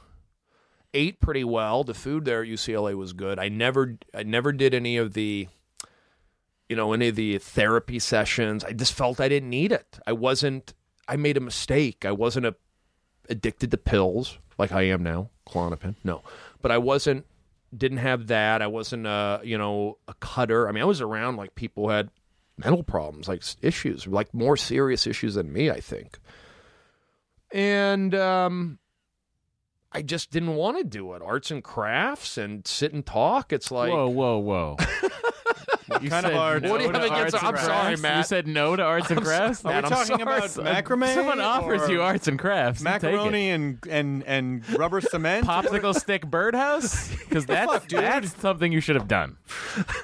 ate pretty well. The food there at ucla was good. I never i never did any of the you know any of the therapy sessions. I just felt i didn't need it. I wasn't i made a mistake. I wasn't a, addicted to pills like i am now Klonopin no. But i wasn't didn't have that. I wasn't a you know a cutter. I mean i was around like people had mental problems like issues like more serious issues than me i think and um I just didn't want to do it. Arts and crafts and sit and talk. It's like
whoa, whoa, whoa. you
kind of
said no
What do you have against- I'm
and
sorry. Matt.
You said no to arts and crafts.
Are we
Matt, I'm
talking
sorry.
about macrame?
Someone offers you arts and crafts. you take it.
macaroni and and and rubber cement.
popsicle stick birdhouse because that's
fuck,
that's something you should have done.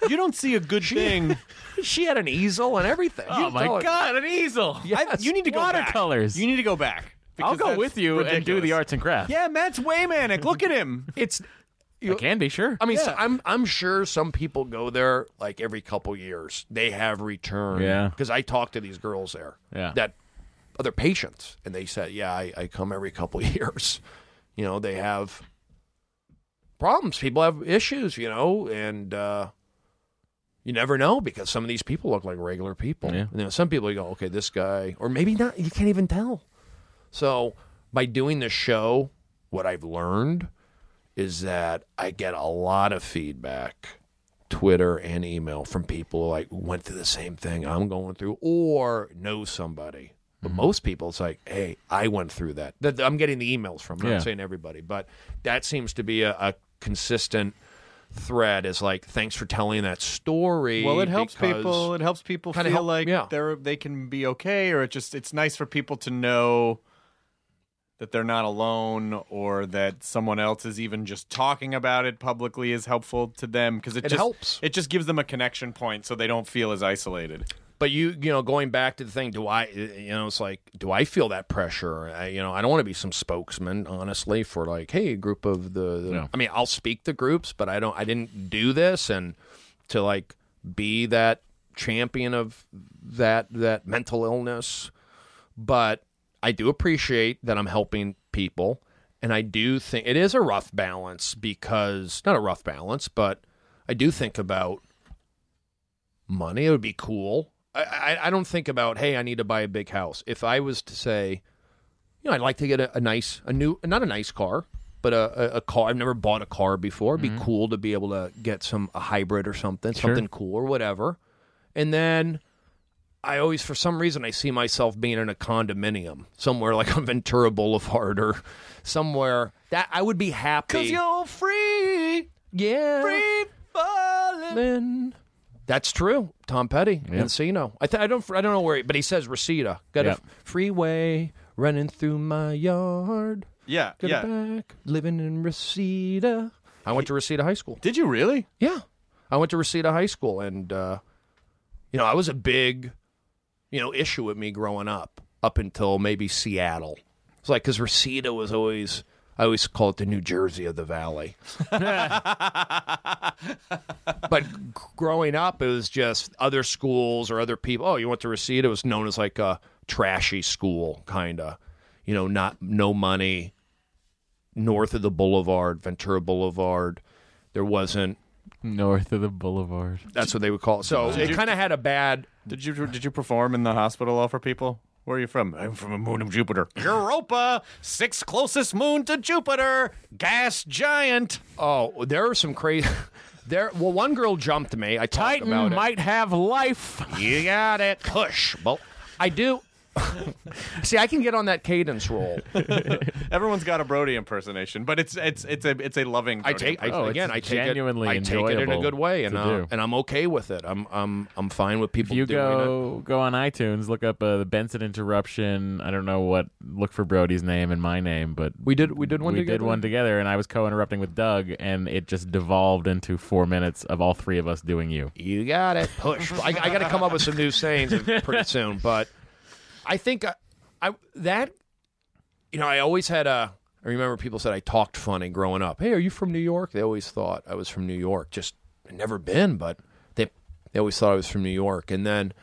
You don't see a good thing.
she had an easel and everything.
Oh
You
my
tell her-
god, an easel!
I- you need to go
watercolors.
Back. You need to go back.
I'll go with you and do the arts and crafts.
Yeah, Matt's Waymanic. Look at him.
It's
I can be sure.
I mean, so I'm I'm sure some people go there like every couple years. They have returned.
Yeah.
Because I talk to these girls there.
Yeah.
That other patients, and they said, "Yeah, I, I come every couple years." You know, they have problems. People have issues. You know, and uh, you never know because some of these people look like regular people.
Yeah.
And, you know, some people you go, "Okay, this guy," or maybe not. You can't even tell. So by doing this show, what I've learned is that I get a lot of feedback, Twitter and email from people who like went through the same thing I'm going through or know somebody. But mm-hmm. most people, it's like, hey, I went through that. That I'm getting the emails from. I'm
Yeah.
not saying everybody, but that seems to be a, a consistent thread. Is like, thanks for telling that story.
Well, it helps people. It helps people feel
help-
like
yeah.
they're they can be okay, or it just it's nice for people to know that they're not alone, or that someone else is even just talking about it publicly is helpful to them because it,
It
just
helps.
It just gives them a connection point, so they don't feel as isolated.
But you, you know, going back to the thing, do I, you know, it's like, do I feel that pressure? I, you know, I don't want to be some spokesman, honestly, for like, hey, a group of the. the-
No.
I mean, I'll speak to groups, but I don't. I didn't do this, and to like be that champion of that that mental illness. But I do appreciate that I'm helping people, and I do think it is a rough balance because not a rough balance, but I do think about money. It would be cool. I, I, I don't think about, hey, I need to buy a big house. If I was to say, you know, I'd like to get a, a nice, a new, not a nice car, but a, a, a car. I've never bought a car before. It'd be mm-hmm. cool to be able to get some a hybrid or something,
Sure.
something cool or whatever. And then I always, for some reason, I see myself being in a condominium somewhere like on Ventura Boulevard or somewhere that I would be happy.
Cause you're free,
yeah,
free falling.
that's true. Tom Petty,
Yeah.
Encino. I th- I don't I don't know where, he, but he says Reseda. Got
Yep.
a freeway running through my yard.
Yeah,
Get
yeah.
back. Living in Reseda. I went to Reseda High School.
Did you really?
Yeah. I went to Reseda High School and uh, you know, I was a big you know, issue with me growing up up until maybe Seattle. It's like cuz Reseda was always I always call it the New Jersey of the Valley. but g- growing up, it was just other schools or other people. Oh, you went to Reseda? It was known as like a trashy school, kind of. You know, not no money. North of the Boulevard, Ventura Boulevard, there wasn't.
North of the boulevard.
That's what they would call it. So it kind of had a bad.
Did you did you perform in the hospital all for people? Where are you from? I'm from a moon of Jupiter. Europa, sixth closest moon to Jupiter, gas giant.
Oh, there are some crazy. There, well, one girl jumped me. I talked
Titan
about it.
might have life.
You got it. Push. Well, I do. See, I can get on that cadence roll.
Everyone's got a Brody impersonation, but it's it's it's a it's a loving.
I take I,
Oh,
again. I take
genuinely
it. I take it in a good way, and uh, and I'm okay with it. I'm I'm I'm fine with people
If you
doing it.
go go on iTunes, look up uh, the Benson interruption. I don't know what. Look for Brody's name and my name, but
We did we did one
we
together.
did one together, and I was co-interrupting with Doug, and it just devolved into four minutes of all three of us doing you.
You got it. Push. I, I got to come up with some new sayings pretty soon, but I think I, I that you know I always had a. I remember people said I talked funny growing up. Hey, are you from New York? They always thought I was from New York. Just never been, but they they always thought I was from New York. And then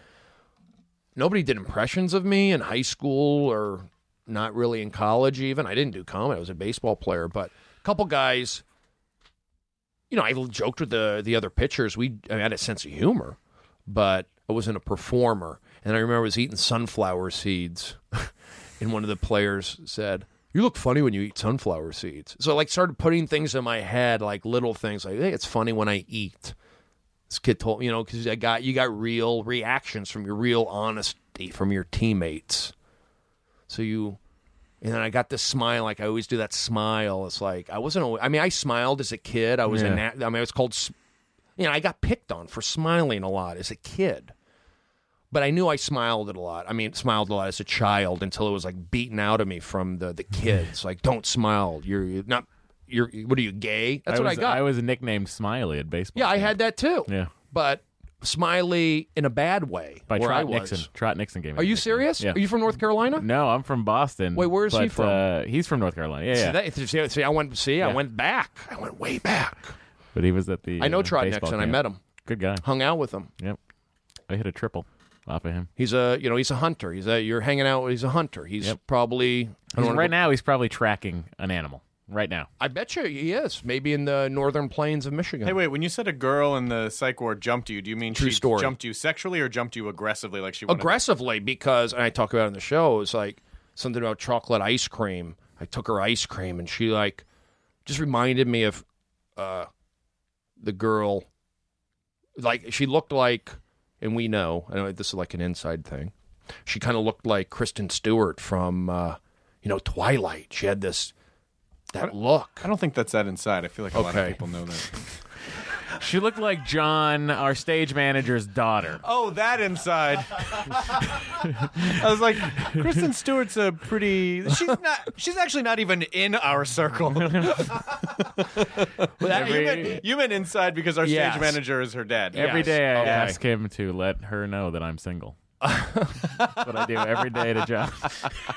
nobody did impressions of me in high school or not really in college. Even I didn't do comedy. I was a baseball player, but a couple guys you know, I joked with the the other pitchers. We I had a sense of humor, but I wasn't a performer. And I remember I was eating sunflower seeds, and one of the players said, "You look funny when you eat sunflower seeds." So I like started putting things in my head, like little things, like, "Hey, it's funny when I eat." This kid told you know because I got you got real reactions from your real honesty from your teammates. So you and then I got this smile, like I always do that smile. It's like I wasn't. alwa- I mean, I smiled as a kid. I was
Yeah.
nat- I mean, I was called. You know, I got picked on for smiling a lot as a kid, but I knew I smiled at a lot. I mean, smiled a lot as a child until it was like beaten out of me from the the kids. like, don't smile. You're, you're not. You're. What are you gay? That's
I
what
was,
I got.
I was nicknamed Smiley at baseball.
yeah, I had that too.
Yeah,
But smiley in a bad way.
by
where I
Trot
was.
Nixon. Trot Nixon gave me.
Are you serious?
Yeah.
Are you from North Carolina?
No, I'm from Boston.
Wait, where's he from?
Uh, he's from North Carolina. Yeah,
See,
yeah.
that, see, see, I went. See, I went back. I went way back.
but he was at the.
I know
uh,
Trot Nixon. I met him.
Good guy.
Hung out with him.
Yep. I hit a triple off of him.
He's a you know he's a hunter. He's a you're hanging out. He's a hunter. He's
Yep.
probably I,
He's- right
go-
now, he's probably tracking an animal. Right now.
I bet you he is. Maybe in the northern plains of Michigan.
Hey, wait. When you said a girl in the psych ward jumped you, do you mean
True
she
story.
jumped you sexually or jumped you aggressively, like she wanted?
aggressively because and I talk about it in the show. It's like something about chocolate ice cream. I took her ice cream and she like just reminded me of uh the girl. Like she looked like, and we know. I know this is like an inside thing. She kind of looked like Kristen Stewart from uh, you know Twilight. She had this that look.
I don't think that's that inside. I feel like a lot of
Okay.
people know that.
She looked like John, our stage manager's daughter.
Oh, that inside. I was like, Kristen Stewart's a pretty. She's not. She's actually not even in our circle. you, meant, you meant inside because our
Yes.
stage manager is her dad.
Every
Yes,
day I
okay.
ask him to let her know that I'm single. That's what I do every day to John.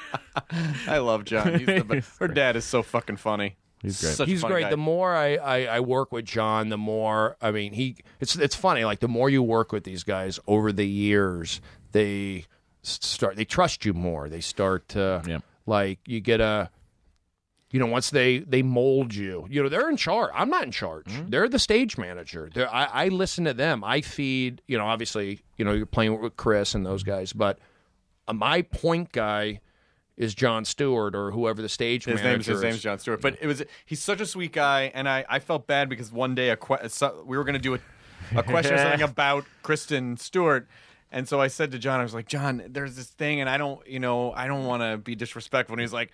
I love John. He's the best. Her dad is so fucking funny.
He's great.
Such
He's
fun
great.
guy.
The more I, I, I work with John, the more I mean he. It's it's funny. Like the more you work with these guys over the years, they start they trust you more. They start to
Yep.
like you get a. You know, once they they mold you, you know they're in charge. I'm not in charge. They're the stage manager. They're, I, I listen to them. I feed. You know, obviously, you know you're playing with Chris and those guys, but uh, my point guy is John Stewart or whoever the stage
His
manager
name's his
is.
name's John Stewart, but it was he's such a sweet guy, and I, I felt bad because one day a que- so, we were going to do a, a question or something about Kristen Stewart, and so I said to John, I was like, John, there's this thing, and I don't, you know, I don't want to be disrespectful, and he's like.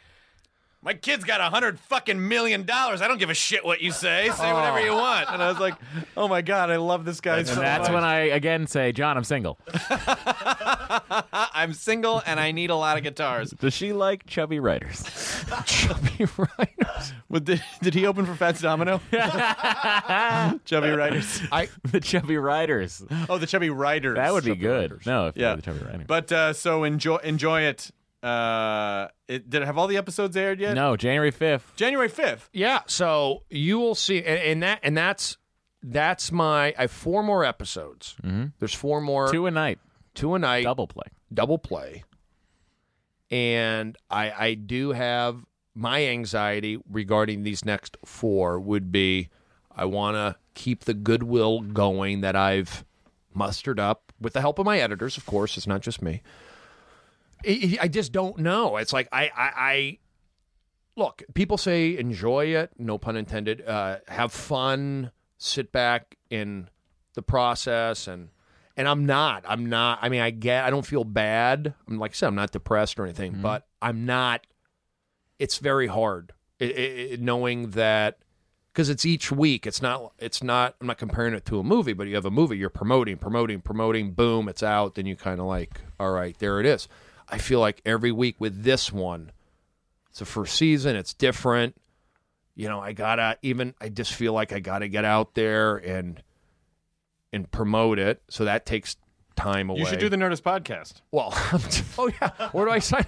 My kid's got a hundred fucking million dollars. I don't give a shit what you say. Say whatever you want. And I was like, "Oh my god, I love this guy so
and that's
much."
when I again say, John, I'm single.
I I'm single and I need a lot of guitars.
Does she like chubby writers?
Chubby writers.
Well, did, did he open for Fats Domino? chubby Writers.
I
the chubby writers.
Oh, the Chubby Writers.
That would be
Chubby
good.
Writers.
No, if
Yeah.
yeah. the chubby writers.
But uh, so enjoy enjoy it. Uh, it. Did it have all the episodes aired yet?
no, January fifth.
January fifth.
yeah. So you will see, and, and that and that's that's my. I have four more episodes. Mm-hmm. There's four more.
Two a night.
two a night.
Double play.
double play. And I I do have my anxiety regarding these next four would be I want to keep the goodwill going that I've mustered up with the help of my editors, of course. It's not just me. I, I just don't know. It's like I, I, I look. People say enjoy it, no pun intended. Uh, have fun, sit back in the process, and and I'm not. I'm not. I mean, I get. I don't feel bad. I'm like I said, I'm not depressed or anything, but I'm not. It's very hard it, it, it- knowing that because it's each week. It's not. It's not. I'm not comparing it to a movie, but you have a movie. You're promoting, promoting, promoting. Boom, it's out. Then you kind of like, all right, there it is. I feel like every week with this one, it's the first season. It's different. You know, I gotta even. I just feel like I gotta get out there and and promote it. So that takes time away.
You should do the Nerdist podcast.
Well, oh yeah. Where do I sign?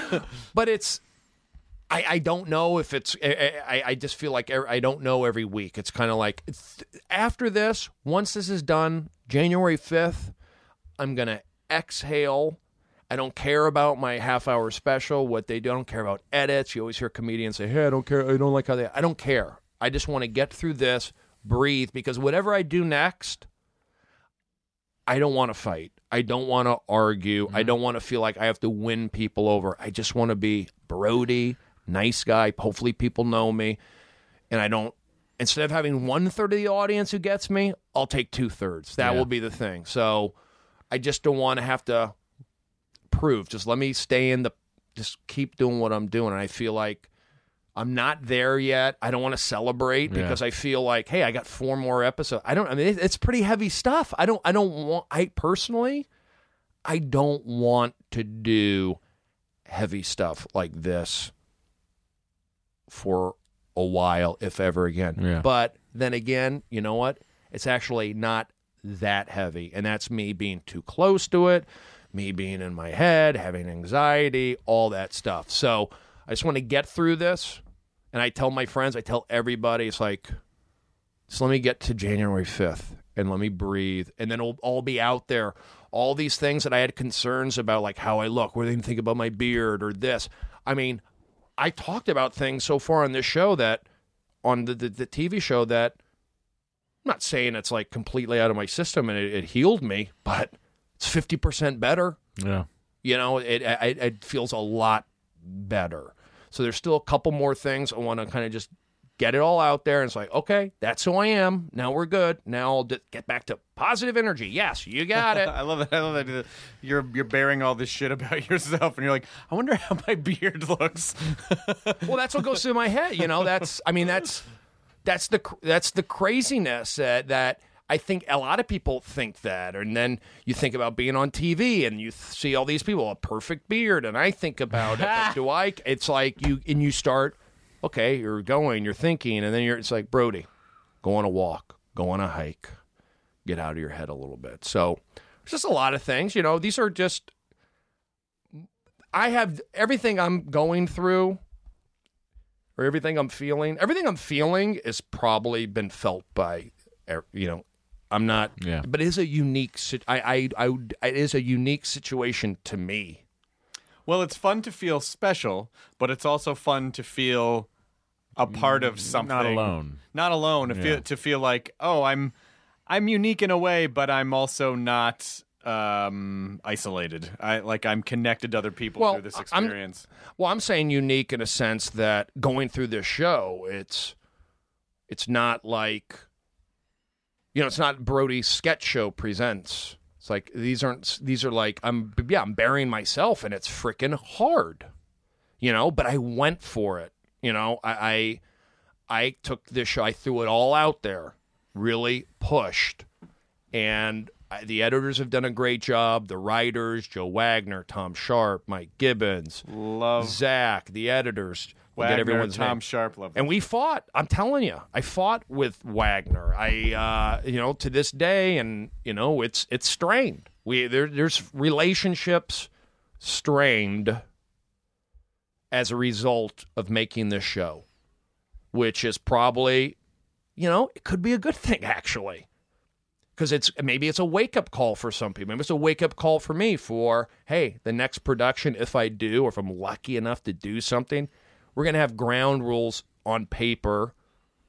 but it's. I, I don't know if it's. I, I, just feel like I don't know every week. It's kind of like it's, after this, once this is done, January fifth, I'm gonna exhale. I don't care about my half hour special. What they do, I don't care about edits. You always hear comedians say, "Hey, I don't care. I don't like how they." I don't care. I just want to get through this, breathe, because whatever I do next, I don't want to fight. I don't want to argue. I mm-hmm. don't want to feel like I have to win people over. I just want to be Brody, nice guy. Hopefully, people know me. And I don't, instead of having one third of the audience who gets me, I'll take two thirds. That
Yeah.
will be the thing. So I just don't want to have to prove. Just let me stay in the, just keep doing what I'm doing. And I feel like I'm not there yet. I don't want to celebrate
Yeah.
because I feel like, hey, I got four more episodes. I don't. I mean, it- it's pretty heavy stuff. I don't. I don't want. I personally, I don't want to do heavy stuff like this for a while, if ever again.
Yeah.
But then again, you know what? It's actually not that heavy, and that's me being too close to it, me being in my head, having anxiety, all that stuff. So I just want to get through this. And I tell my friends, I tell everybody, it's like, just let me get to January 5th and let me breathe. And then it'll all be out there. All these things that I had concerns about, like how I look, what they think about my beard or this. I mean, I talked about things so far on this show that, on the, the, the TV show, that I'm not saying it's like completely out of my system and it, it healed me, but it's 50% better.
Yeah.
you know it, it it feels a lot better. So there's still a couple more things. I want to kind of just get it all out there. And it's like okay that's who i am. Now we're good. Now i'll d- get back to positive energy. Yes you got it.
I love it. I love that you're you're bearing all this shit about yourself, and you're like, I wonder how my beard looks.
well that's what goes through my head you know? That's i mean that's that's the that's the craziness that that I think a lot of people think that, and then you think about being on TV and you th- see all these people a perfect beard, and I think about it. Do I? It's like you and you start. Okay, you're going, you're thinking, and then you're. It's like Brody, go on a walk, go on a hike, get out of your head a little bit. So there's just a lot of things. You know, these are just. I have everything I'm going through or everything I'm feeling. Everything I'm feeling has probably been felt by, you know, I'm not.
Yeah.
But it is a unique. I, I, I, would- it is a unique situation to me.
Well, it's fun to feel special, but it's also fun to feel a part of something.
Not alone.
Not alone. To
Yeah.
feel to feel like, oh, I'm I'm unique in a way, but I'm also not um isolated. I like I'm connected to other people
Well,
through this
I'm-
experience.
Well, I'm saying unique in a sense that going through this show, it's, it's not like, you know, it's not Brody's sketch show presents. It's like these aren't. These are like I'm. Yeah, I'm burying myself, and it's freaking hard. You know, but I went for it. You know, I, I, I took this show. I threw it all out there. Really pushed, and I, the editors have done a great job. The writers, Joe Wagner, Tom Sharp, Mike Gibbons,
Love
Zach, the editors.
Wagner,
get everyone's
Tom
name.
Sharp. Love
And we fought. I'm telling you, I fought with Wagner. I, uh, you know, to this day, and you know, it's it's strained. We there, there's relationships strained as a result of making this show, which is probably, you know, it could be a good thing actually, because it's maybe it's a wake up call for some people. Maybe it's a wake up call for me for hey, the next production, if I do, or if I'm lucky enough to do something, we're gonna have ground rules on paper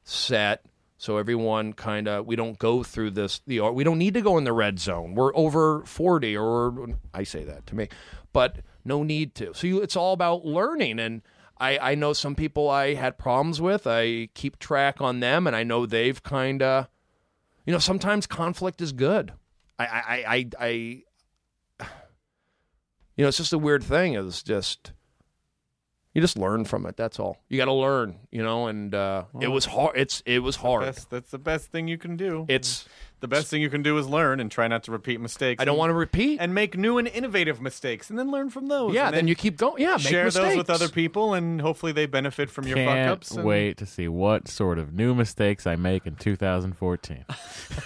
set. So everyone kind of we don't go through this. The we don't need to go in the red zone. We're over forty, or I say that to me, but no need to. So you, it's all about learning. And I, I know some people I had problems with. I keep track on them, and I know they've kind of, you know, sometimes conflict is good. I, I, I, I, you know, it's just a weird thing. It's just you just learn from it. That's all. You got to learn, you know. And uh, it was hard. It's it was hard.
Best, that's the best thing you can do.
It's
the best thing you can do is learn and try not to repeat mistakes.
I don't
and-
want to repeat.
and make new and innovative mistakes, and then learn from those.
yeah,
and
then you keep going. Yeah, make
share those with other people, and hopefully they benefit from your fuck ups. and-
wait to see what sort of new mistakes I make in 2014.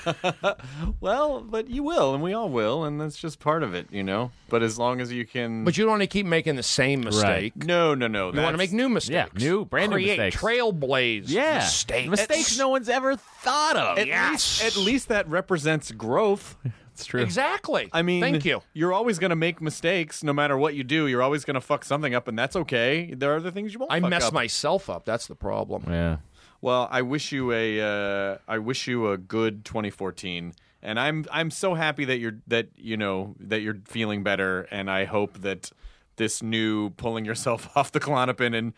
Well, but you will, and we all will, and that's just part of it, you know. But as long as you can,
But you don't want to keep making the same mistake.
no, no, no.
You want to make new mistakes.
Yeah, new, brand new mistakes.
trailblaze
Yeah,
mistakes.
mistakes no one's ever thought of.
At
Yes.
least, at least that represents growth.
It's true.
Exactly.
I mean,
thank you.
You're always going to make mistakes, no matter what you do. You're always going to fuck something up, and that's okay. There are other things you won't.
I
fuck
mess
up.
myself up. That's the problem.
Yeah.
Well, I wish you a uh, I wish you a good 2014, and I'm I'm so happy that you're that you know that you're feeling better, and I hope that this new pulling yourself off the Klonopin and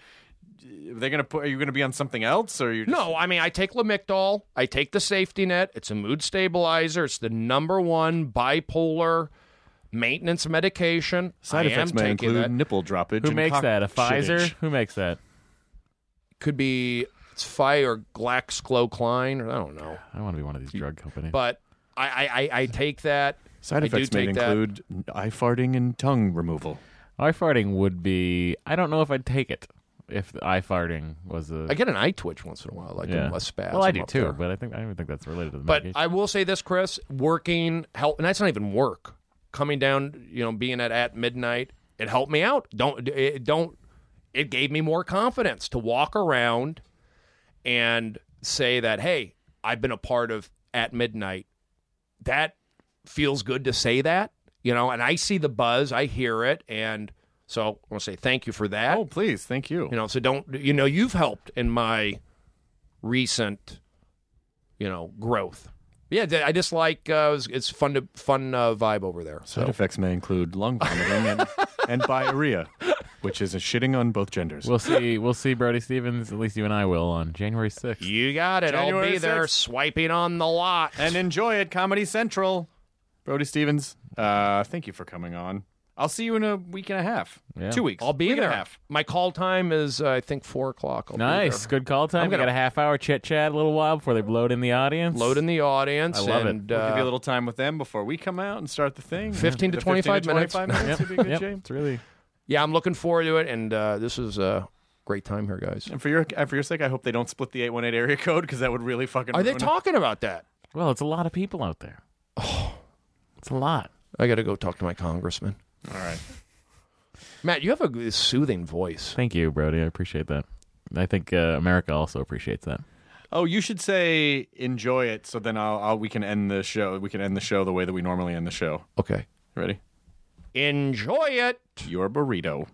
they're gonna put. Are you gonna be on something else, or you? Just,
No, I mean, I take Lamictal. I take the safety net. It's a mood stabilizer. It's the number one bipolar maintenance medication.
Side
I
effects
am
may
taking
include
that.
nipple droppage.
Who
and
makes
cock
that? A Pfizer?
shittage.
Who makes that?
Could be it's Pfi or GlaxoSmithKline, or I don't know.
I want to be one of these drug companies.
But I, I, I, I take that.
Side
I
effects may
take that.
include eye farting and tongue removal.
eye farting would be. I don't know if I'd take it if the eye farting was a.
I get an eye twitch once in a while, like
yeah.
a, spasm.
Well, I do too,
there.
but I think I don't think that's related to the
But
medication.
I will say this, Chris, working help, and that's not even work. Coming down, you know, being at at midnight, it helped me out. Don't it don't. It gave me more confidence to walk around and say that, hey, I've been a part of at midnight. That feels good to say that, you know. And I see the buzz, I hear it, and so I want to say thank you for that.
Oh, please, thank you.
You know, so don't you know you've helped in my recent, you know, growth. Yeah, I just like uh, it's, it's fun to fun uh, vibe over there.
Side
So
effects may include lung vomiting and, and diarrhea, which is a shitting on both genders.
we'll see. We'll see Brody Stevens. At least you and I will on January sixth.
you got it. I'll
January
be there swiping on the lot.
and enjoy it, Comedy Central. Brody Stevens, uh, thank you for coming on. I'll see you in a week and a half.
Yeah.
Two weeks.
I'll be
week
there.
And a half.
My call time is uh, I think four o'clock. I'll
Nice, good call time.
I'm gonna-
got a half hour chit chat, a little while before they load in the audience.
Load in the audience.
I love it.
and,
We'll give you a
uh,
little time with them before we come out and start the thing.
15 to
The
25 minutes.
25 minutes
Yep.
would be good,
yep.
Jay.
It's really
yeah, I'm looking forward to it, and uh, this is a great time here, guys.
And for your and for your sake, I hope they don't split the 818 area code because that would really fucking.
Are they
ruin it.
talking about that?
well. It's a lot of people out there. it's a lot.
I got to go talk to my congressman.
All right.
Matt, you have a soothing voice.
Thank you, Brody. I appreciate that. I think uh, America also appreciates that.
Oh, you should say enjoy it, so then I'll, I'll we can end the show. We can end the show the way that we normally end the show.
Okay.
Ready?
Enjoy it.
Your burrito.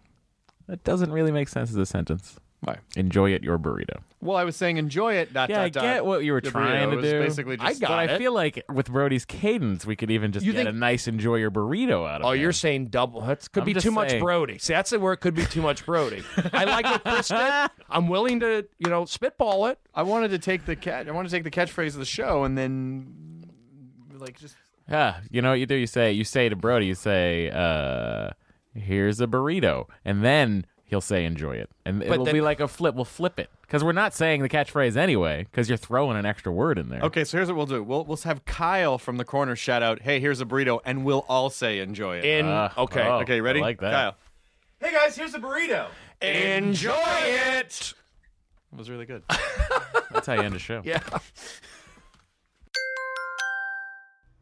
That doesn't really make sense as a sentence.
Why?
Enjoy it, your burrito.
Well, I was saying enjoy it. Dot,
Yeah, I
dot, dot.
get what you were
Your
trying
burrito
to
was
do.
Basically, just
I got
but I
it.
feel like with Brody's cadence, we could even just
You
get
think-
a nice enjoy your burrito out of it.
Oh,
him.
you're saying double. That could
I'm
be
just
too much
saying.
Brody. See, that's where it could be too much Brody. I like what Chris did. I'm willing to, you know, spitball it.
I wanted to take the catch. I wanted to take the catchphrase of the show and then like just
Yeah, you know what you do? You say you say to Brody, you say, uh, "Here's a burrito," and then he'll say enjoy it, and
But
it'll
then-
be like a flip. We'll flip it because we're not saying the catchphrase anyway because you're throwing an extra word in there.
Okay, so here's what we'll do. We'll we'll have Kyle from the corner shout out, "Hey, here's a burrito," and we'll all say enjoy it.
In
Ah,
okay,
oh.
okay, ready?
I like that.
Kyle.
Hey guys, here's a burrito.
enjoy it.
That was really good.
That's how you end a show.
Yeah.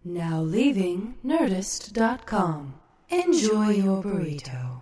Now leaving Nerdist.com. Enjoy your burrito.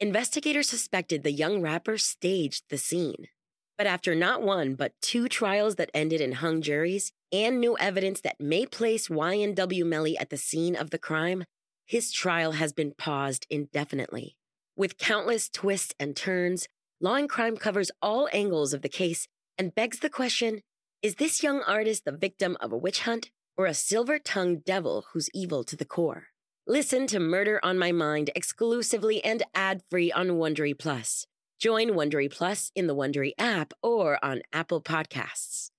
investigators suspected the young rapper staged the scene. But after not one, but two trials that ended in hung juries and new evidence that may place YNW Melly at the scene of the crime, his trial has been paused indefinitely. With countless twists and turns, Law and Crime covers all angles of the case and begs the question is this young artist the victim of a witch hunt or a silver tongued devil who's evil to the core? Listen to Murder on My Mind exclusively and ad free on Wondery Plus. Join Wondery Plus in the Wondery app or on Apple Podcasts.